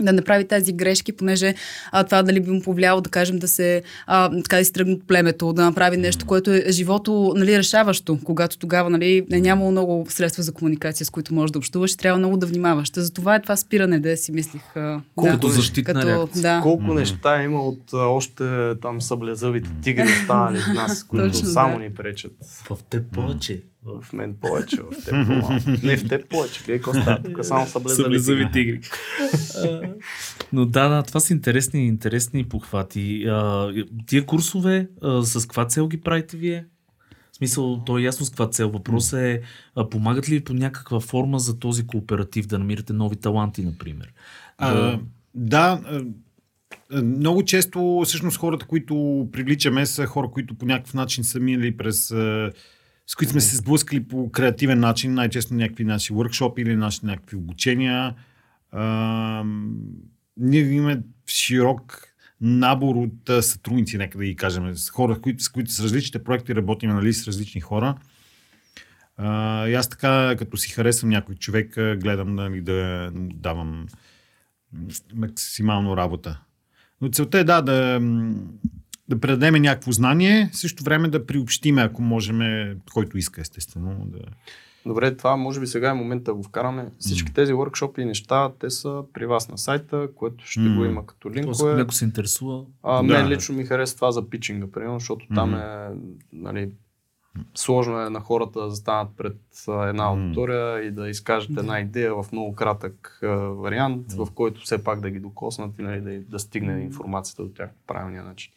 да направи тези грешки, понеже а, това дали би му повлияло, да кажем, да се а, така да си тръгне от племето, да направи нещо, което е живото нали, решаващо, когато тогава нали, е нямало много средства за комуникация, с които можеш да общуваш, и трябва много да внимаваш. Та Затова е това спиране, да си мислих. А, Колкото да, защитна като, реакция. да. Колко неща има от а, още там съблезъвите тигри останали в нас, които Точно, само да. ни пречат. В теб повече. В мен повече, в теб по-малко. Не в теб повече, вие какво става? Тук само съблезъви Съблезъви тигри. Но да, да, това са интересни, интересни похвати. А, Тия курсове, а, с каква цел ги правите вие? В смисъл, то е ясно с каква цел. Въпросът е, а, помагат ли по някаква форма за този кооператив да намирате нови таланти, например? А, да, а, а, много често всъщност хората, които привличаме са хора, които по някакъв начин са минали през с които сме се сблъскали по креативен начин, най-често някакви наши workshop или наши някакви обучения. А, ние имаме широк набор от сътрудници, нека да ги кажем, с хора, които, с които с различните проекти работим нали, с различни хора. А, и аз така, като си харесвам някой човек, гледам нали, да му давам максимално работа. Но целта е да, да, да предадем някакво знание, в същото време да приобщиме, ако можем, който иска, естествено. Да... Добре, това може би сега е момента да го вкараме. Всички тези workshop и неща, те са при вас на сайта, което ще М. го има като линкове. ако се интересува, А, Да. мен лично ми харесва това за питчинга, примерно, защото там Мгм. е, нали, сложно е на хората да застанат пред една аудитория и да изкажат една идея в много кратък а, вариант, в който все пак да ги докоснат и нали, да, да стигне информацията до тях по правилния начин.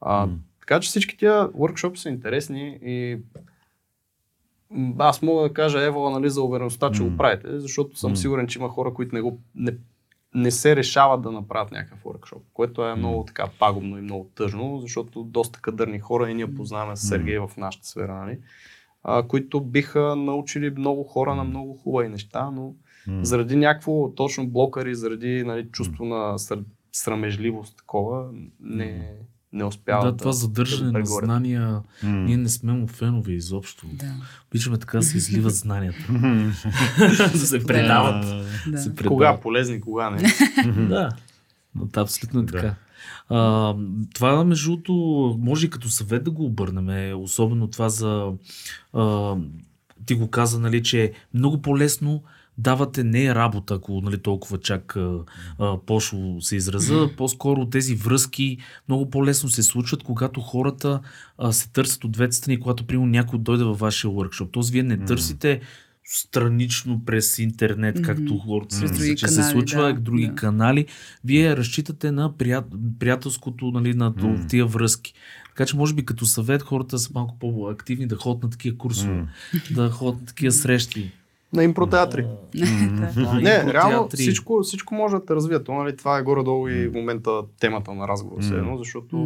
А, Мгм. така че всички тия workshop са интересни и аз мога да кажа ево нали, за увереността, че М. го правите, защото съм М. сигурен, че има хора, които не, го, не, не се решават да направят някакъв workshop, което е много така пагубно и много тъжно, защото доста кадърни хора и ние познаваме с Сергей в нашата сфера, нали, а, които биха научили много хора на много хубави неща, но М. заради някакво точно блокари, заради нали, чувство на срамежливост такова, не, не успяват да, това задържане да на знания, М. ние не сме му фенове изобщо. Да, Обичаме така да се изливат знанията. Да се предават. да. Се предават. Кога полезни, кога не. Да. Но да, абсолютно е Да. така. А, това, между другото, може и като съвет да го обърнем, особено това за... А, ти го каза, нали, че е много по-лесно давате не работа, ако нали, толкова чак а, а, пошло се израза, по-скоро тези връзки много по-лесно се случват, когато хората а, се търсят от двете страни, когато примерно някой дойде във вашия workshop. Тоест вие не търсите странично през интернет, както хората мислят, други че се случва, да, други да. канали. Вие разчитате на прият... приятелското, нали, на М. тия връзки. Така че може би като съвет хората са малко по-активни да ходят на такива курсове, М. да ходят на такива срещи. На импротеатри. Не, реално всичко, всичко може да те развие. То, нали, това е горе-долу и в момента темата на разговор, все едно, защото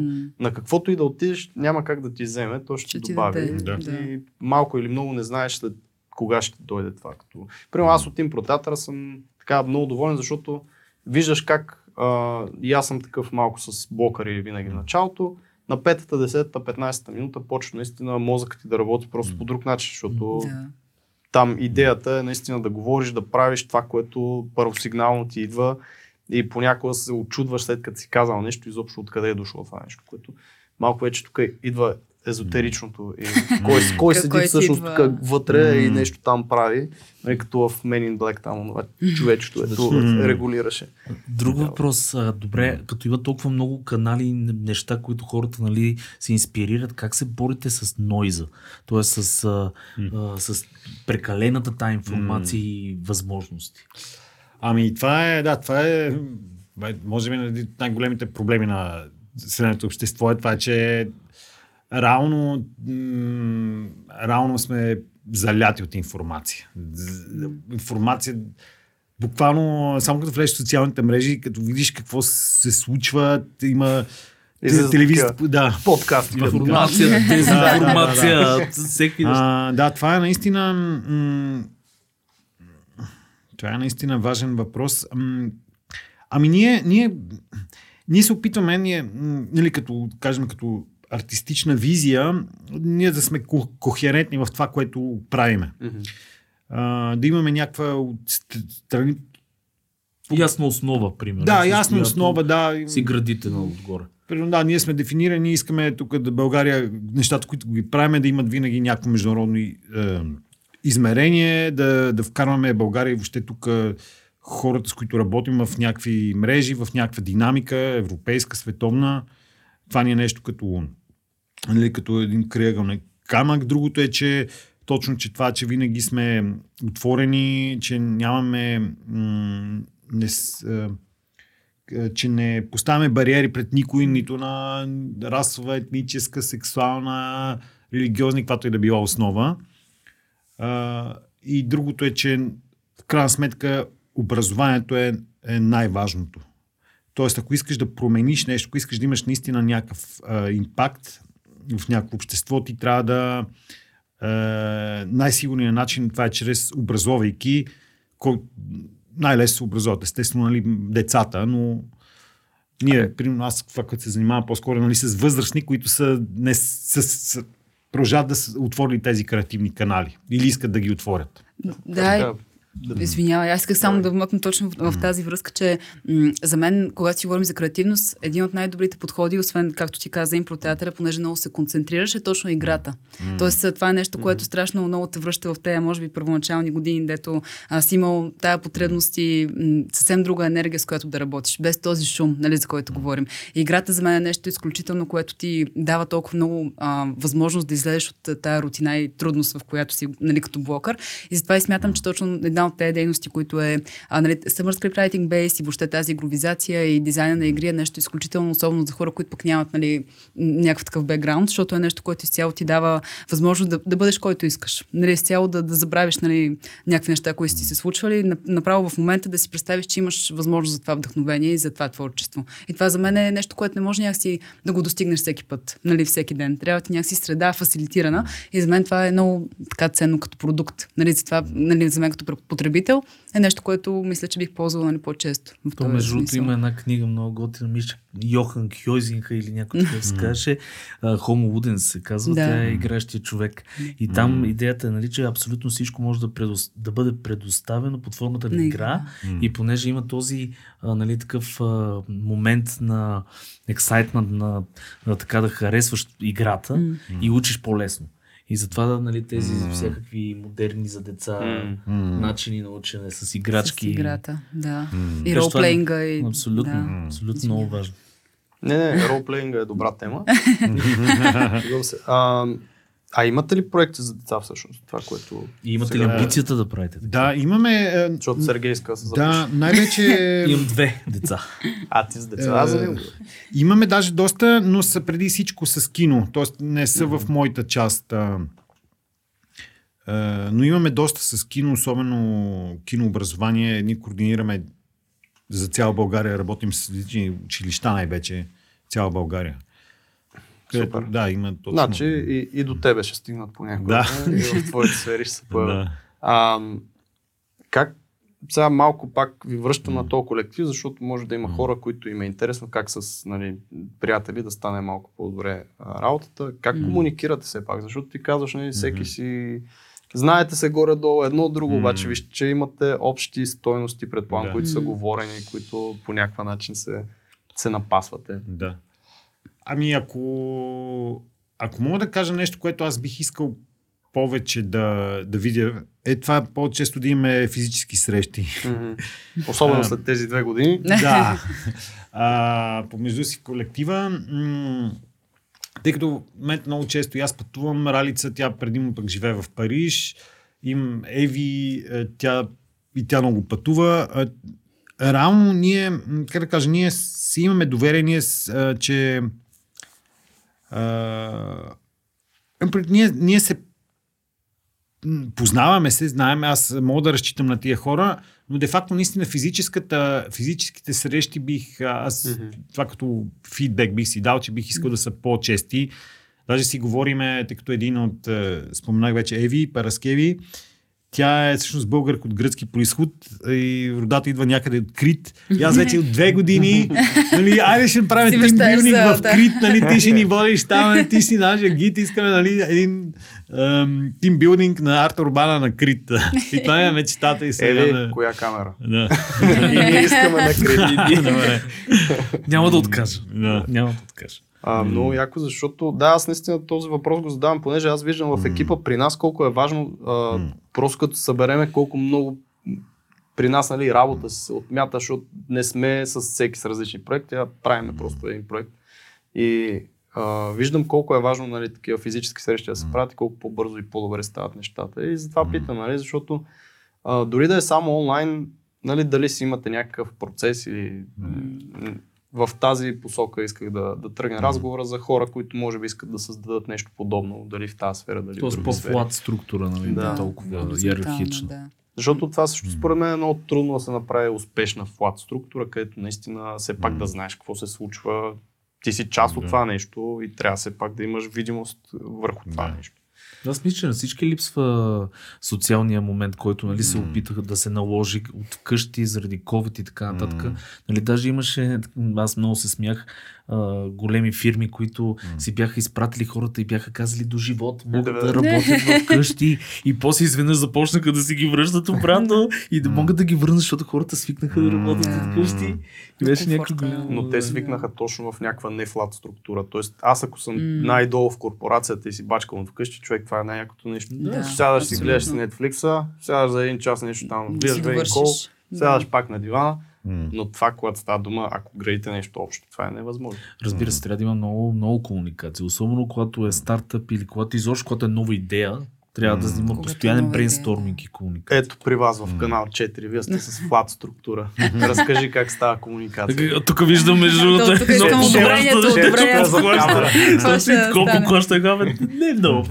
на каквото и да отидеш, няма как да ти вземе, то ще, Ще добави. да. И малко или много не знаеш след кога ще дойде това. Като... Примерно аз от импротеатъра съм така много доволен, защото виждаш как а, и аз съм такъв малко с блокари винаги в началото. На 5-та, 10-та, 15-та минута почва наистина мозъкът ти да работи просто по друг начин, защото Да. Там идеята е наистина да говориш, да правиш това, което първосигнално ти идва и понякога се очудваш след като си казал нещо, изобщо откъде е дошло това нещо, което малко вече тук идва езотеричното и кой, кой Кой седи си всъщност идва? тук вътре и нещо там прави, нали, като в Men in Black там човечето ето М. регулираше. Друг въпрос. А, добре, като има толкова много канали и неща, които хората нали, се инспирират, как се борите с нойза? Тоест с, а, а, с прекалената тая информация и възможности. Ами това е, да, това е, може би един от най-големите проблеми на съвременното общество е това, че реално, м- реално сме заляти от информация. Информация, буквално, само като влезеш в социалните мрежи, като видиш какво се случва, има телевизията, да. подкасти. Информация, дезинформация, всеки неща. А, да, това е наистина. М- това е наистина важен въпрос. Ами ние, ние, ние се опитваме, ние, нали, като, кажем, като артистична визия, ние да сме ко- кохерентни в това, което правиме. Мгм. А, да имаме някаква от ст- страни. Ясна основа, примерно. Да, ясна основа, да. Си градите на отгоре. Примерно, да, ние сме дефинирани, искаме тук да България, нещата, които ги правим, да имат винаги някакво международно е, измерение, да, да вкарваме България и въобще тук е, хората, с които работим в някакви мрежи, в някаква динамика, европейска, световна. Това ни е нещо като, нали, като един крайъгълник камък. Другото е, че точно, че това, че винаги сме отворени, че нямаме м- не, че не поставяме бариери пред никой, нито на расова, етническа, сексуална, религиозна, каквато и да била основа. А, и другото е, че в крайна сметка образованието е, е най-важното. Тоест, ако искаш да промениш нещо, ако искаш да имаш наистина някакъв а, импакт в някакво общество, ти трябва да а, най-сигурният начин това е чрез образовайки, кой, най-лесно се образуват. Естествено, нали, децата, но ние, примерно, аз това, което се занимавам по-скоро нали, с възрастни, които са, не, с, с, продължават да са отворили тези креативни канали или искат да ги отворят. Да, Така, Извинявай, аз исках само да вмъкна точно в, в тази връзка, че м- за мен, когато си говорим за креативност, един от най-добрите подходи, освен, както ти каза, импротеатъра, понеже много се концентрираш, е точно играта. Mm. Тоест, това е нещо, което страшно много те връща в тези, може би, първоначални години, дето аз си имал тая потребност и м- съвсем друга енергия, с която да работиш, без този шум, нали, за който говорим. И играта за мен е нещо изключително, което ти дава толкова много а, възможност да излезеш от тая рутина и трудност, в която си, нали, като блокър. И затова и смятам, че точно една от тези дейности, които е а, нали, Summer Writing Base и въобще тази игровизация и дизайна на игри е нещо изключително особено за хора, които пък нямат нали, някакъв такъв бекграунд, защото е нещо, което изцяло ти дава възможност да, да бъдеш който искаш. Нали, изцяло да, да забравиш нали, някакви неща, които си се случвали, направо в момента да си представиш, че имаш възможност за това вдъхновение и за това творчество. И това за мен е нещо, което не може някакси да го достигнеш всеки път, нали, всеки ден. Трябва ти някакси среда фасилитирана и за мен това е много така ценно като продукт. Нали, за, това, нали, за мен като потребител е нещо, което мисля, че бих ползвала нали, по-често. В То, между другото, има една книга много готина, мисля, Йохан Кьойзинга или някой такъв се казваше. Хомо Луден се казва, Да. тя е игращия човек. И там идеята е, нали, че абсолютно всичко може да, предос... да бъде предоставено под формата на На игра. И понеже има този а, нали, такъв а, момент на ексайтмент, на, на така да харесваш играта и учиш по-лесно. И затова нали, тези всякакви модерни за деца начини на учене с играчки. С играта, да. И Беше това- ролплейнга. И, Абсолютно, Да. абсолютно много важно. Не, не, ролплеинга е добра тема. А, а имате ли проекти за деца всъщност? Това, което... И имате ли сега- амбицията да правите? така? Да, имаме. е, Защото Сергей иска да се Да, най-вече. Имам две деца. А, ти с деца. Аз за него. Имаме даже доста, но са преди всичко с кино. Тоест не са в моята част. А, а, но имаме доста с кино, особено кинообразование. Ние координираме за цяла България, работим с различни училища най-вече. Цяла България. Където, Супер. да, има точно. Значи и, и до тебе ще стигнат понякога. Да. И в твоите сфери ще се появят. да. А, как сега малко пак ви връщам на този колектив, защото може да има хора, които им е интересно как с нали, приятели да стане малко по-добре а, работата. Как комуникирате все пак? Защото ти казваш, нали, всеки си... Знаете се горе-долу едно друго, обаче вижте, че имате общи стойности, предполагам, Да. които са говорени, които по някакъв начин се, се напасвате. Да. Ами ако, ако мога да кажа нещо, което аз бих искал повече да, да видя, е това по-често да имаме физически срещи. Мгм. Особено А, след тези две години. да. А, помежду си колектива. М- тъй като момента много често и аз пътувам, Ралица, тя предимно пък живее в Париж, им Еви, е, тя, и тя много пътува. Реално ние, как да кажа, ние си имаме доверие, ние, с- а, че а, пред- ние, ние се познаваме се, знаем, аз мога да разчитам на тия хора, но де факто наистина физическата, физическите срещи бих, аз Мгм. това като фидбек бих си дал, че бих искал да са по-чести. Даже си говориме, тъй като един от, е, споменах вече Еви Параскеви, тя е всъщност българка от гръцки происход и родата идва някъде от Крит. И аз вече от две години, нали, айде ще Си направим тим мечтаеш билдинг за- в. Крит, нали, ти ще ни водиш там, ти си нашия гид, искаме нали, един тим билдинг на арт урбана на Крит. И това е мечтата и сега. Ели, да. коя камера? Да. И ние искаме на кредити. Добре. Няма да откажа. Да. Няма да откажа. А, много яко, защото да, аз наистина този въпрос го задавам, понеже аз виждам в екипа при нас колко е важно, а, просто като събереме колко много при нас нали, работа се отмята, защото не сме с всеки с различни проекти, а правиме просто един проект. И а, виждам колко е важно нали, такива физически срещи да се правят и колко по-бързо и по-добре стават нещата. И затова питам, нали, защото а, дори да е само онлайн, нали, дали си имате някакъв процес или в тази посока исках да, да тръгне разговора за хора, които може би искат да създадат нещо подобно, дали в тази сфера, дали в Тоест други сфери. по-флат структура, нали? Да. Толкова иерархична. да. Защото това също според мен е много трудно да се направи успешна флат структура, където наистина все пак да знаеш какво се случва. Ти си част от Да. това нещо и трябва все пак да имаш видимост върху това Да. нещо. Аз мисля, че на всички липсва социалния момент, който нали, се опитаха да се наложи от вкъщи заради COVID и така нататък. М. Нали, даже имаше, аз много се смях, а, големи фирми, които си бяха изпратили хората и бяха казали до живот, могат Да, да, да. работят вкъщи и после изведнъж започнаха да си ги връщат обратно и да могат да ги върнат, защото хората свикнаха да работят вкъщи. И беше някакво голямо. Но те свикнаха точно в някаква нефлат структура. Тоест, аз ако съм М. най-долу в корпорацията и си бачкам вкъщи, човек, това е най-якото нещо. Да, сядаш си, гледаш си Netflix, сядаш за един час нещо там, си един кол, Да. сядаш пак на дивана, Но това, когато става дума, ако градите нещо общо, това е невъзможно. Разбира се, трябва да има много, много комуникация. Особено когато е стартъп или когато изобщо, когато е нова идея, трябва да има е постоянен брейнсторминг и комуникация. Ето при вас в канал 4, вие сте с флат структура. Разкажи как става комуникация. Тук виждам между другото. То, тук искам много одобрението, ще колко гавен. Не е много.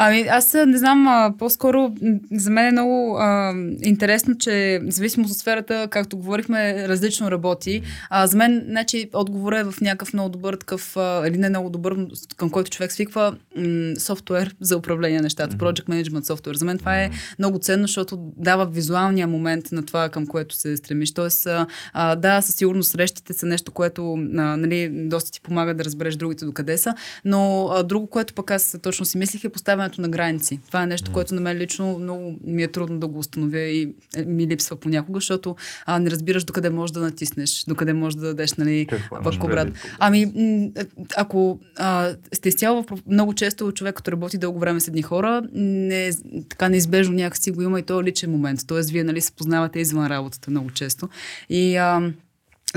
Ами аз не знам, а, по-скоро за мен е много а, интересно, че зависимост от сферата, както говорихме, различно работи. А, за мен, значи, отговорът е в някакъв много добър такъв, а, или не много добър, към който човек свиква м, софтуер за управление на нещата, Project Management софтуер. За мен това е много ценно, защото дава визуалния момент на това, към което се стремиш. Тоест, а, да, със сигурност срещите са нещо, което а, нали, доста ти помага да разбереш другите докъде са, но а, друго, което пък аз точно си мислих е поставянето на граници. Това е нещо, което на мен лично много ми е трудно да го установя и е, ми липсва понякога, защото а, не разбираш докъде можеш да натиснеш, докъде можеш да дадеш нали, предвид? Ами, м, ако а, сте изцяло, много често човек, като работи дълго време с едни хора, не, така неизбежно някакси го има и то личен момент. Тоест, вие нали, се познавате извън работата много често. И а,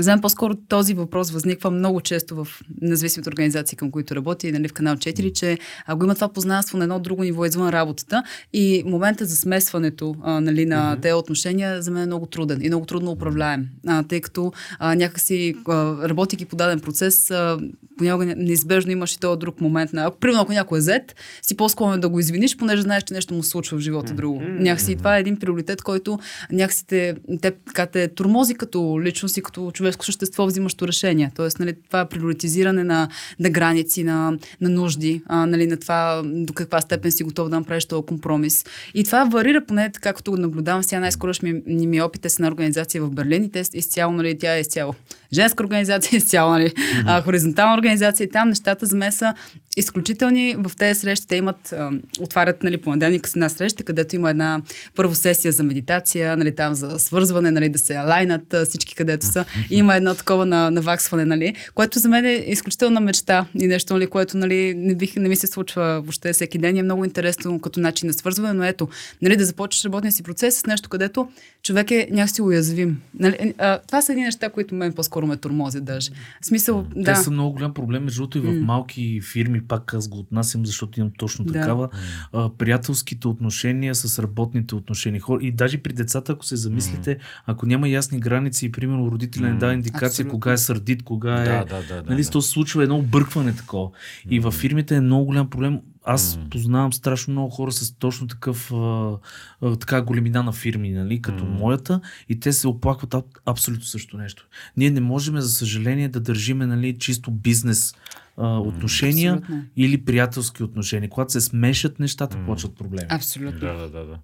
мен по-скоро този въпрос възниква много често в независимите организации, към които работя, и нали, в канал 4, че а, го има това познанство на едно друго ниво извън работата. И момента за смесването а, нали, на mm-hmm. тези отношения за мен е много труден и много трудно управляем, а, тъй като а, някакси а, работейки по даден процес, а, понякога не- неизбежно имаш и този друг момент на, ако примерно ако някой е зет, си по-склонен да го извиниш, понеже знаеш, че нещо му случва в живота друго. Някакси това е един приоритет, който някакси те, те, така, те турмози като личност и като човешко същество взимащо решение. Тоест, нали, това е приоритизиране на, на граници, на, на нужди, а, нали, на това до каква степен си готов да направиш този компромис. И това варира поне така, като го наблюдавам. Сега най-скоро ми, ми, опит е с една организация в Берлин и те изцяло, нали, тя е изцяло женска организация, изцяло нали, а, хоризонтална организация и там нещата за мен са изключителни. В тези срещи те имат, а, отварят нали, понеделник с една среща, където има една първо сесия за медитация, нали, там за свързване, нали, да се лайнат а, всички където са. И има едно такова на, наваксване, нали, което за мен е изключителна мечта и нещо, нали, което нали, не, бих, не ми се случва въобще всеки ден е много интересно като начин на свързване, но ето, нали, да започнеш работния си процес с нещо, където човек е някакси уязвим. Нали, а, това са едни неща, които мен по-скоро ме тормозят даже. В смисъл, Те да. са много голям проблем, между другото и в малки фирми, пак аз го отнасям, защото имам точно Да. такава. А, приятелските отношения с работните отношения. И даже при децата, ако се замислите, ако няма ясни граници и примерно родителя не дава индикация Абсолютно. кога е сърдит, кога е... Да, да, да. да, Нали, да. то се случва едно объркване такова. И във фирмите е много голям проблем аз познавам страшно много хора с точно такъв а, а, така големина на фирми, нали, като моята, и те се оплакват аб, абсолютно също нещо. Ние не можем, за съжаление, да държиме нали, чисто бизнес а, отношения Абсолютно. или приятелски отношения. Когато се смешат нещата, почват проблеми. Абсолютно. Да, да, да. да.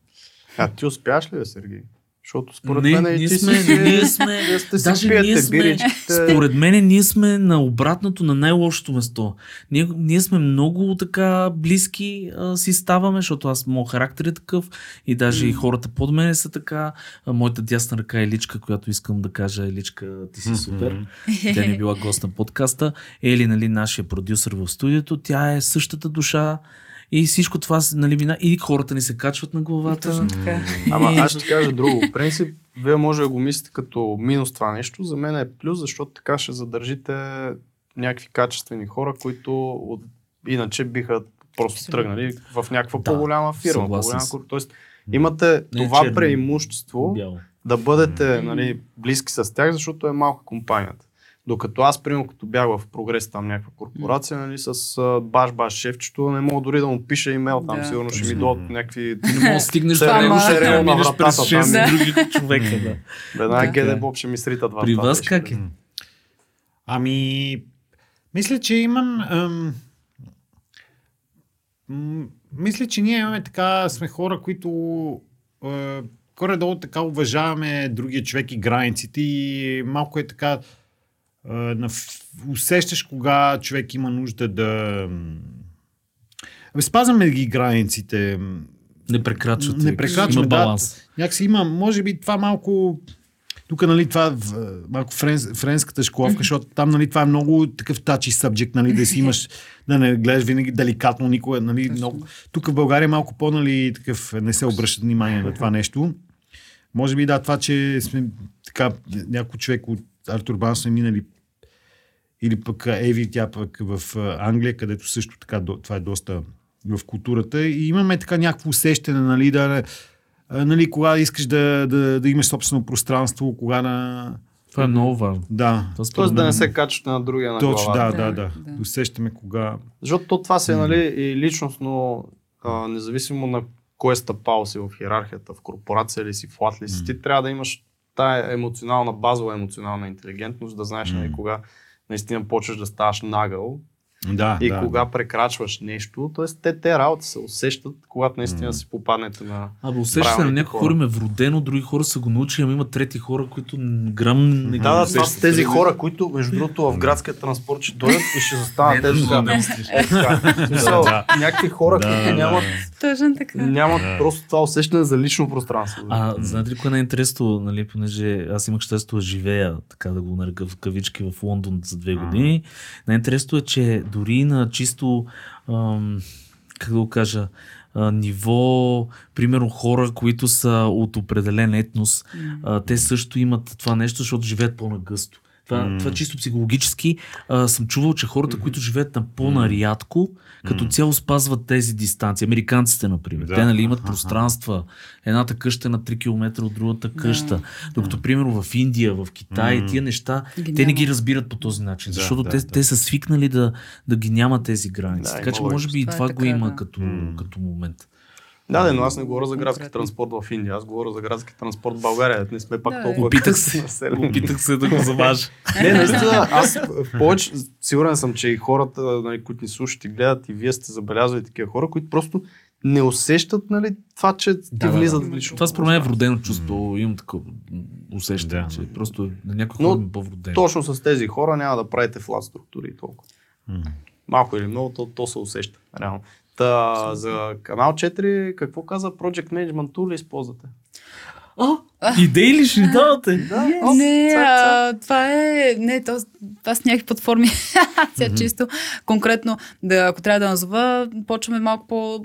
А ти успяваш ли, Сергей? Защото според Не, мен и ние сме- си, ние сме- сте си даже пиете ние сме- биричките. Според мен ние сме на обратното, на най-лошото место. Ние, ние сме много така близки а, си ставаме, защото аз моят характер е такъв и даже и хората под мене са така. А, моята дясна ръка е Личка, която искам да кажа Еличка, ти си супер. Тя не е била гост на подкаста. Ели, нали, нашия продюсър в студиото, тя е същата душа. И всичко това нали, мина. И хората ни се качват на главата. Точно така. Ама аз ще кажа друго. В принцип, вие може да го мислите като минус това нещо. За мен е плюс, защото така ще задържите някакви качествени хора, които от... иначе биха просто Абсолютно. тръгнали в някаква Да, по-голяма фирма. По-голяма... Тоест, имате Не е това черно. преимущество Бяло. да бъдете нали, близки с тях, защото е малка компанията. Докато аз, примерно, като бях в прогрес там някаква корпорация, нали, с баш-баш шефчето, не мога дори да му пиша имейл там, Да. сигурно ще ми дойдат някакви... Не мога да стигнеш до него, ще на минеш вратата през там. 6 Да. други човека. Да. Веднага Да. къде Боб ще ми сритат вратата. При вас как е? Ами, мисля, че имам... Ам, мисля, че ние имаме така, сме хора, които е, горе-долу така уважаваме другия човек и границите и малко е така на, усещаш кога човек има нужда да... Абе, спазваме ги границите. Не прекрачвате. Не прекрачваме, Има да. баланс. Някакси има, може би това малко тук, нали, това малко френс, френската школовка, защото там, нали, това е много такъв тачи subject, нали, да си имаш, да не гледаш винаги деликатно никога, нали, много. Тук в България е малко по, нали, такъв, не се обръща внимание на това нещо. Може би да, това, че сме така, някой човек от Артур Бан сме минали или пък Еви, тя пък в Англия, където също така, това е доста в културата. И имаме така някакво усещане, нали, да, нали, кога искаш да, да, да имаш собствено пространство, кога на... Това е много важно. Да, според Тоест да не се качвате на другия на точно, да, да, Да, да. Усещаме кога... Защото то това се е, нали, и личностно, а, независимо на кое стъпал си в иерархията, в корпорация ли си, в лад ли си, ти трябва да имаш тая емоционална, базова емоционална интелигентност, да знаеш нали, кога наистина почваш да ставаш нагъл Да, и да, кога да. прекрачваш нещо. Тоест те, те работи се усещат, когато наистина си попаднете на... Абе, усещате на правилните някои хора. хора им е вродено, други хора са го научили, ама има трети хора, които грам не Да, да, това са тези хора, които, между другото, в градския транспорт ще дойдат и ще застанат тези. Някакви хора, които нямат, Точно така. нямат просто това усещане за лично пространство. А, знаете ли кое е най-интересно, нали, понеже аз имах щастието да живея, така да го нарека в кавички, в Лондон за две години. Най-интересното е, че дори на чисто, ам, как да го кажа, а, ниво, примерно хора, които са от определен етнос, а, те също имат това нещо, защото живеят по-нагъсто. Това, М. това чисто психологически а, съм чувал, че хората, които живеят на по-нарядко, като цяло спазват тези дистанции. Американците, например. Да. Те нали, имат пространства. Едната къща е на 3 км от другата къща. Докато, примерно, в Индия, в Китай, тия неща, Ги те не ги разбират по този начин. Да, защото да, те, да. те са свикнали да, да ги няма тези граници. Да, така че, може би, и това, Това е го така, има да. като, М. като момент. Да, да, но аз не говоря за градски Конкретно. транспорт в Индия, аз говоря за градски транспорт в България. Не сме пак Да, толкова Опитах се. населени. Опитах се да го заважа. Не, наистина, аз повече, сигурен съм, че и хората, нали, които ни слушат и гледат, и вие сте забелязали такива хора, които просто не усещат нали, това, че ти Да, да, влизат да. в лично. Това според мен е вродено чувство. Имам такова усещане, Да. че просто на някои Но хора е по-вродено. Точно с тези хора няма да правите флат структури и толкова. М. Малко или много, то, то се усеща. Реално. Та, за канал 4, какво каза Project Management Tool използвате? О, идеи ли ще давате? Да, Не, цак, а, това е... Не, то, това са някакви платформи. Сега чисто конкретно, да, ако трябва да назова, почваме малко по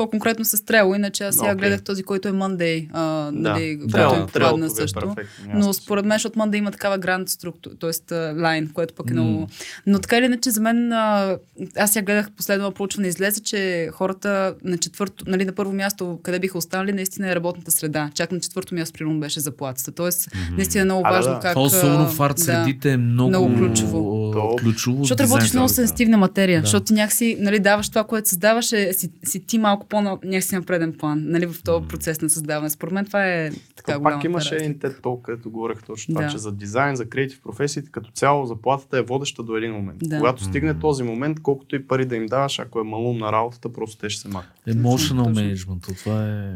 по-конкретно с Trello, иначе аз сега Окей. гледах този, който е Monday, а, нали, да, който Trello- е попадна Trello-то ви е също. перфектно Но според мен, защото Monday има такава гранд структура, т.е. лайн, което пък е М. много... Но така или иначе, за мен, а, аз сега гледах последно проучване, излезе, че хората на четвърто, нали, на първо място, къде биха останали, наистина е работната среда. Чак на четвърто място, примерно, беше заплатата. Тоест, наистина е много А, да, важно да. как... Това особено а, в арт да. средите е много, Много ключово. То- ключово. Защото работиш много сенситивна материя, Да. защото ти някакси нали, даваш това, което създаваш, е, си, си ти малко по някакси на преден план, нали, в този процес на създаване. Според мен това е така голяма пак имаше един TED Talk, където говорех точно това, Да. че за дизайн, за креатив професиите, като цяло заплатата е водеща до един момент. Да. Когато стигне този момент, колкото и пари да им даваш, ако е малум на работата, просто те ще се махнат. Emotional Точно. management, това е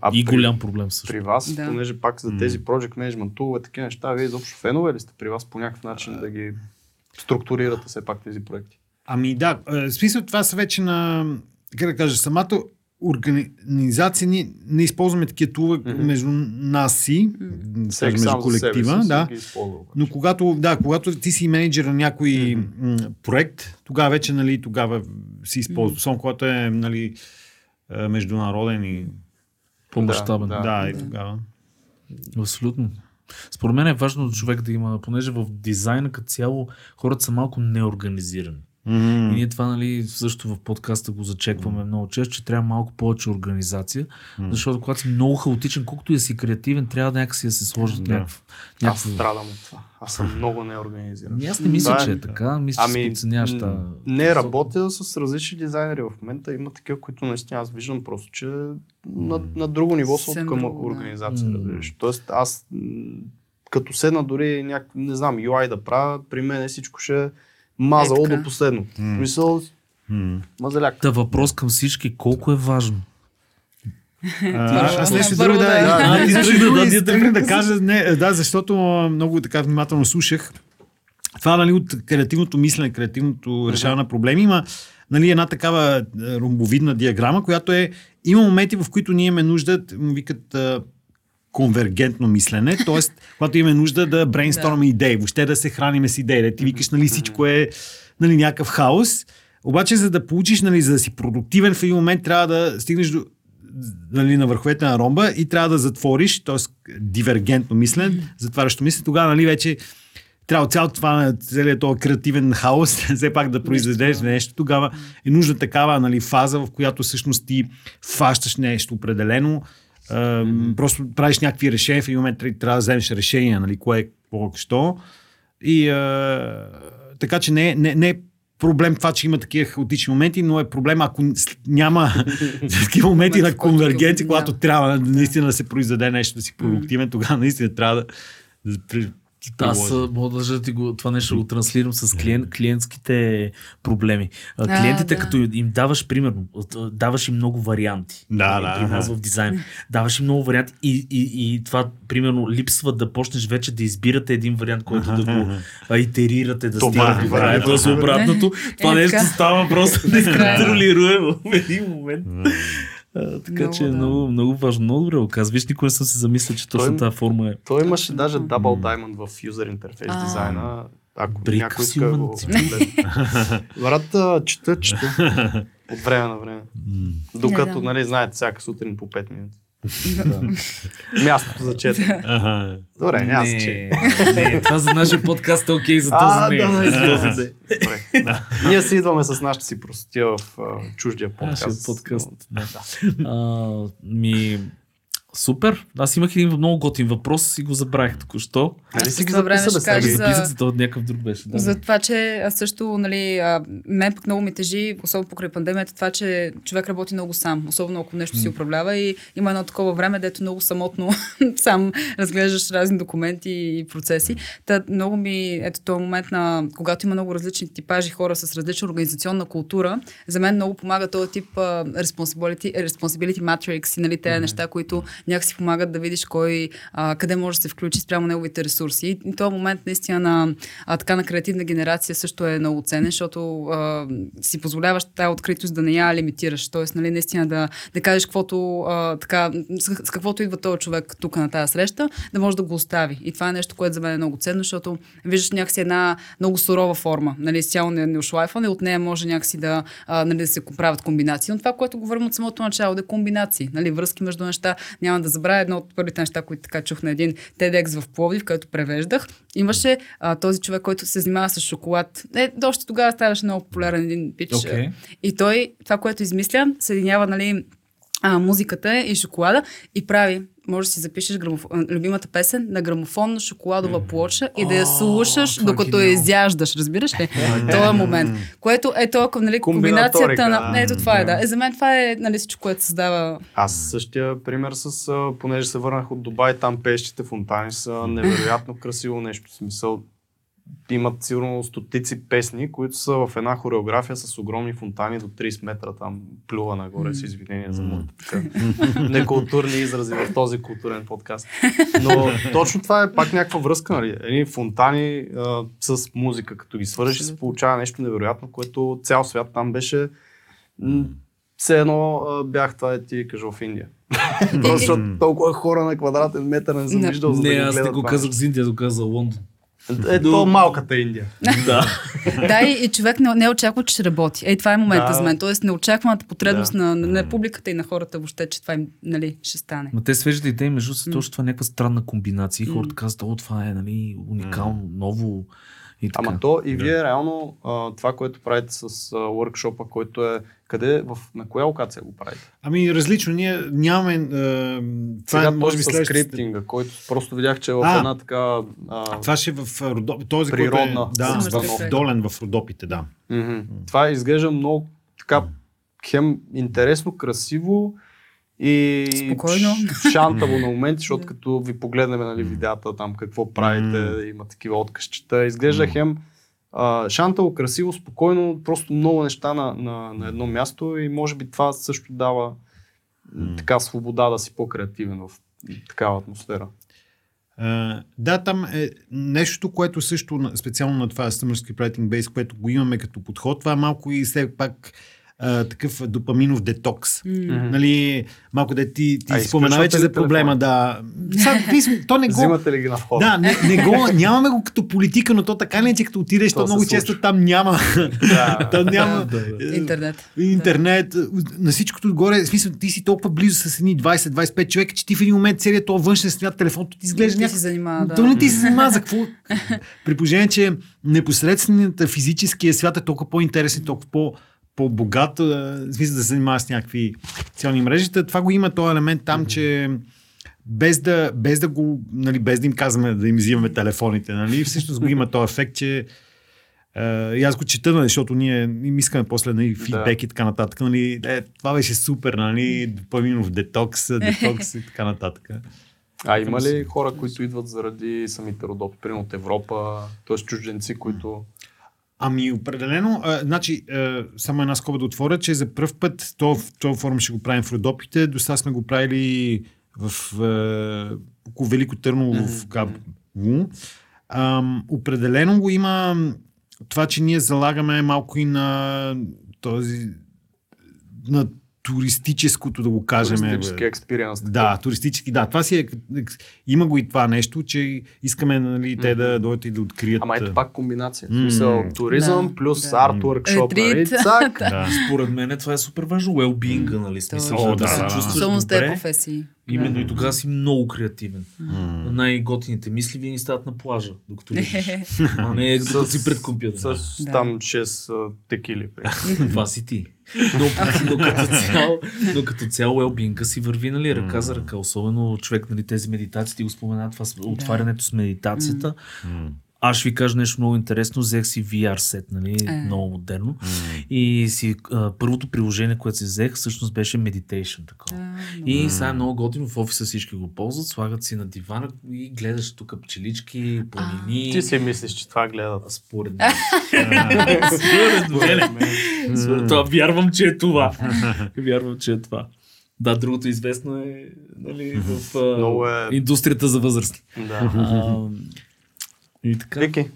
А и при- голям проблем също. При вас, Да. понеже пак за тези project management тулове, такива неща, вие изобщо фенове ли сте при вас по някакъв начин да ги структурирате все пак тези проекти? Ами да, е, в смисъл това са вече на, как да кажа, самата организация, ние не използваме такива тулове Мгм. между нас си, да Всеки между за себе колектива, си да. обаче. Но когато, да, когато ти си менеджер на някой м, проект, тогава вече, нали, тогава си използва. Особено когато е, нали, е, международен и... По-мащабен. Да, Да, и тогава. Абсолютно. Според мен е важно човек да има, понеже в дизайна като цяло хората са малко неорганизирани. И ние това, нали, също в подкаста го зачекваме много често, че трябва малко повече организация, защото когато си много хаотичен, колкото и да си креативен, трябва да някакси да се сложат Да. някакъв... Аз някакво... страдам от това. Аз съм много неорганизиран. Ами Аз не мисля, Да, че е да. така. Мисля, че Ами, подценяваш тази- не работя с различни дизайнери в момента. Има такива, които наистина аз виждам просто, че на, на друго ниво са от към друго, да. организация. Разбираш. Тоест аз като седна дори няк... не знам, UI да правя, при мен всичко ще е мазало Е, до последно. Мисъл, М. мазаляк. Та въпрос към всички, колко е важно? А, аз нещо друго да, да- да, да кажа, не, да, защото много така внимателно слушах. Това нали, от креативното мислене, креативното решаване на проблеми има нали, една такава а, ромбовидна диаграма, която е, има моменти, в които ние имаме нужда, му викат конвергентно мислене, т.е. когато имаме нужда да брейнстормаме идеи, въобще да се храниме с идеи, да ти викаш, нали, всичко е нали, някакъв хаос. Обаче, за да получиш, нали, за да си продуктивен в един момент, трябва да стигнеш до, нали, на върховете на ромба и трябва да затвориш, т.е. дивергентно мислен, затварящо мислене, тогава нали, вече трябва цялото това, целият този креативен хаос, все пак да произведеш Нещо. нещо, тогава е нужна такава нали, фаза, в която всъщност ти фащаш нещо определено, а, просто правиш някакви решения, в един момент трябва да вземеш решение, нали, кое е какво. И а, така че не, е- не, не е проблем това, че има такива хаотични моменти, но е проблем, ако няма такива моменти Момент, на конвергенция, когато трябва наистина да се произведе нещо, да си продуктивен, тогава наистина трябва да, да при- Аз приложи. мога да ти го, това нещо да го транслирам с клиент, клиентските проблеми. А, клиентите, да. като им даваш, примерно, даваш им много варианти. Да, Нали, да, При нас да. в дизайн. Даваш им много варианти и, и, и това, примерно, липсва да почнеш вече да избирате един вариант, който да го а, итерирате, да Това стигнете е до края, обратното. Това Е, нещо така. става просто неконтролируемо в един момент. А, така Много, че е да. много, много важно. Много добре го казваш. Виж, никога не съм се замислил, че точно Той- тази форма е. Той имаше даже Double Diamond в User Interface А. дизайна. Ако Брик някой иска го. Брат, чета, чета. От време на време. Докато, нали, знаете, всяка сутрин по 5 минути. Мястото за чета. Ага. Добре, няма да се че. не, това за нашия подкаст е окей за този да, не. и За този не. Да. Ние си идваме с нашата си простотия в чуждия подкаст. Нашия подкаст. Да. Ми, супер. Аз имах един много готин въпрос и го забравих току-що. Нали си ги това време записа, ще бе, кажа за- Записах се, това някакъв друг беше. Да. За това, че аз също, нали, а, мен пък много ми тежи, особено покрай пандемията, това, че човек работи много сам, особено ако нещо си управлява и има едно такова време, дето много самотно сам разглеждаш разни документи и процеси. Та много ми, ето този момент на, когато има много различни типажи хора с различна организационна култура, за мен много помага този тип а, responsibility, responsibility matrix и нали, тези неща, които някакси помагат да видиш кой, а, къде може да се включи спрямо неговите ресурси. И този момент наистина на, а, така, на креативна генерация също е много ценен, защото а, си позволяваш тази откритост да не я лимитираш. Тоест, нали, наистина да, да кажеш каквото, а, така, с, с каквото идва този човек тук на тази среща, да може да го остави. И това е нещо, което за мен е много ценно, защото виждаш някакси една много сурова форма, нали, цяло не, не ошлайфане, от нея може някакси да, а, нали, да се правят комбинации. Но това, което говорим от самото начало, да е комбинации, нали, връзки между неща. Няма да забравя едно от първите неща, които така чух на един TEDx в Пловдив, където превеждах. Имаше а, този човек, който се занимава с шоколад. Е, още тогава ставаше много популярен един пич. Okay. И той, това, което измисля, съединява, нали, а, музиката и шоколада и прави може да си запишеш грамоф... любимата песен на грамофонна шоколадова плоча и да я слушаш, докато я изяждаш, разбираш ли? Това е момент. Което е то, нали, комбинацията на... Не, ето това е, да. Е, за мен това е нали, всичко, което създава... Аз същия пример с, понеже се върнах от Дубай, там пещите фонтани са невероятно красиво нещо. В смисъл, имат сигурно стотици песни, които са в една хореография с огромни фонтани до 30 метра там плюва нагоре с извинения за моите некултурни изрази в този културен подкаст. Но точно това е пак някаква връзка, нали? Едни фонтани а, с музика, като ги свържеш, се получава нещо невероятно, което цял свят там беше все едно а, бях това е ти кажа в Индия. Просто толкова хора на квадратен метър не съм виждал. За Не, да аз не го казах за Индия, го казах за Лондон. Е, то малката Индия. Да. да, и, и човек не, не очаква, че ще работи. Ей, това е момента Да. за мен. Тоест, неочакваната потребност Да. на, на, на публиката и на хората въобще, че това им, нали, ще стане. Но те свеждате идеи, между другото, точно това е някаква странна комбинация. И хората казват, о, това е нали, уникално, ново. И така. Ама то и вие реално а, това, което правите с а, workshop който е къде, в, на коя локация го правите? Ами различно, ние нямаме... А, това Сега е, може би с следващата- скриптинга, който просто видях, че е в А. една така... А, Това ще е в а, Родоп... този, Природна който е, да, в Долен, в Родопите, да. мгм. Това изглежда много така хем интересно, красиво и Спокойно. шантаво на моменти, защото като ви погледнем нали, видеята там какво правите, има такива откъсчета, изглежда хем а, шантаво, красиво, спокойно, просто много неща на, на, на едно място и може би това също дава така свобода да си по-креативен в такава атмосфера. А, да, там е нещо, което също специално на това Summer Script Writing Base, което го имаме като подход, това е малко и все пак а, такъв допаминов детокс. Нали, малко да ти, ти А, спомена вече за проблема, да. Сега, ти то не го... Взимате ли ги на входа? Да, не, не го, нямаме го като политика, но то така не е, че като отидеш, То то, много случва. често там няма. Да. там няма. Да, да. Интернет. Интернет, на всичкото отгоре, в смисъл, ти си толкова близо с едни 20-25 човека, че ти в един момент целият този външен свят, телефонто ти изглежда Ти някакво. се занимава, да. То не ти се занимава за какво. При положение, че непосредствената физическия свят е толкова по-интересен, толкова по- по-богат, в смисъл да се занимава с някакви социални мрежи. Това го има този елемент там, че без да, без да го, нали, без да им казваме да им взимаме телефоните, нали, всъщност го има този ефект, че Uh, и аз го чета, нали, защото ние им искаме после нали, фидбек и така нататък. Нали, е, това беше супер, нали, допаминов детокс, детокс и така нататък. А има ли хора, които идват заради самите родопи, примерно от Европа, т.е. чужденци, които... Ами определено, а, значи, а, само една скоба да отворя, че за първ път то, в този форма ще го правим в Родопите, до сега сме го правили в а, около Велико Търново в Габо. Ам, определено го има това, че ние залагаме малко и на този на туристическото, да го кажем. Туристически експириенс. Да, туристически, да. Това си е, има го и това нещо, че искаме нали, те да дойдат и да открият. Ама ето пак комбинация. М. смисъл, туризъм Да, плюс да. арт workshop, нали? Цак. Да. Според мен това е супер важно. Well-being, нали? Смисъл, О, да, да, се да. чувстваш Особено с тези добре. професии. Именно и тогава си много креативен. Най-готините мисли винаги стават на плажа, докато лежиш. а не докато си пред компютъра. С Да. там 6 а, текили. Това си ти. Но, но, като цяло, но като цяло well си върви нали, ръка за ръка. Особено човек, нали, тези медитации, ти го спомена, това с отварянето с медитацията. Аз ще ви кажа нещо много интересно. Взех си VR сет, нали, Е. много модерно. И си, а, първото приложение, което си взех, всъщност беше meditation. Такова. И сега е много готино, в офиса всички го ползват, слагат си на дивана и гледаш тук пчелички, планини. Ти си мислиш, че това гледат. Според мен. Според мен. Това. Вярвам, че е това. Вярвам, че е това. Да, другото известно е нали, в а, е- индустрията за възрастни. Да. А, и така. Вики,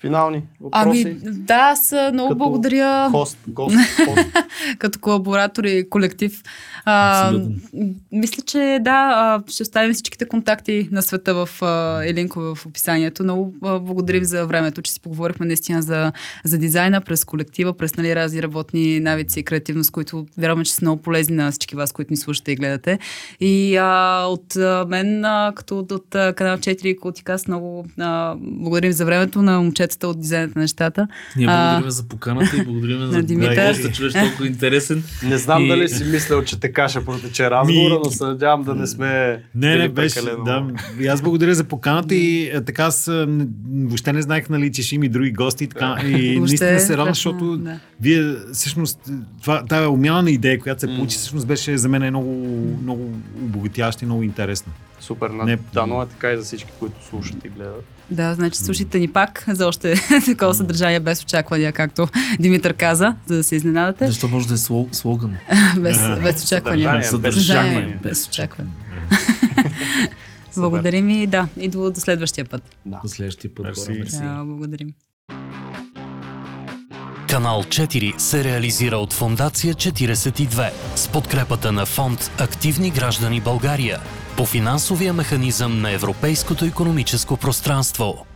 финални въпроси. Ами, да, аз много Като благодаря Хост, гост, хост. като колаборатор и колектив. А, Абсолютно. мисля, че да, ще оставим всичките контакти на света в линкове в описанието. Много благодарим за времето, че си поговорихме наистина за, за дизайна, през колектива, през нали, разни работни навици и креативност, които вярваме, че са много полезни на всички вас, които ни слушате и гледате. И а, от мен, а, като от, от канал 4 и Култикас, много а, благодарим за времето на момчетата от дизайната на нещата. Ние А, благодарим за поканата и благодарим за Димитър. госта, човек толкова интересен. Не знам И- дали си мислял, че така ще протече разговора, Ми- но се надявам да не сме Не, не, беше. Да, и аз благодаря за поканата и а, така аз а, въобще не знаех, нали, че ще има и други гости и така. И Въобще, наистина се радвам, защото да. вие всъщност, това, тая умяна на идея, която се получи, всъщност беше за мен много, много обогатяваща и много интересна. Супер. Не- Не... Да, но е така и за всички, които слушат и гледат. Да, значи слушайте ни пак за още такова съдържание без очаквания, както Димитър каза, за да се изненадате. Защо може да е сло- слоган? без, без очаквания. Съдържание, без очаквания. Благодарим и да, и до, до следващия път. До следващия път. Мерси. мерси. Да, благодарим. Канал 4 се реализира от Фондация 42 с подкрепата на фонд Активни граждани България по финансовия механизъм на Европейското економическо пространство.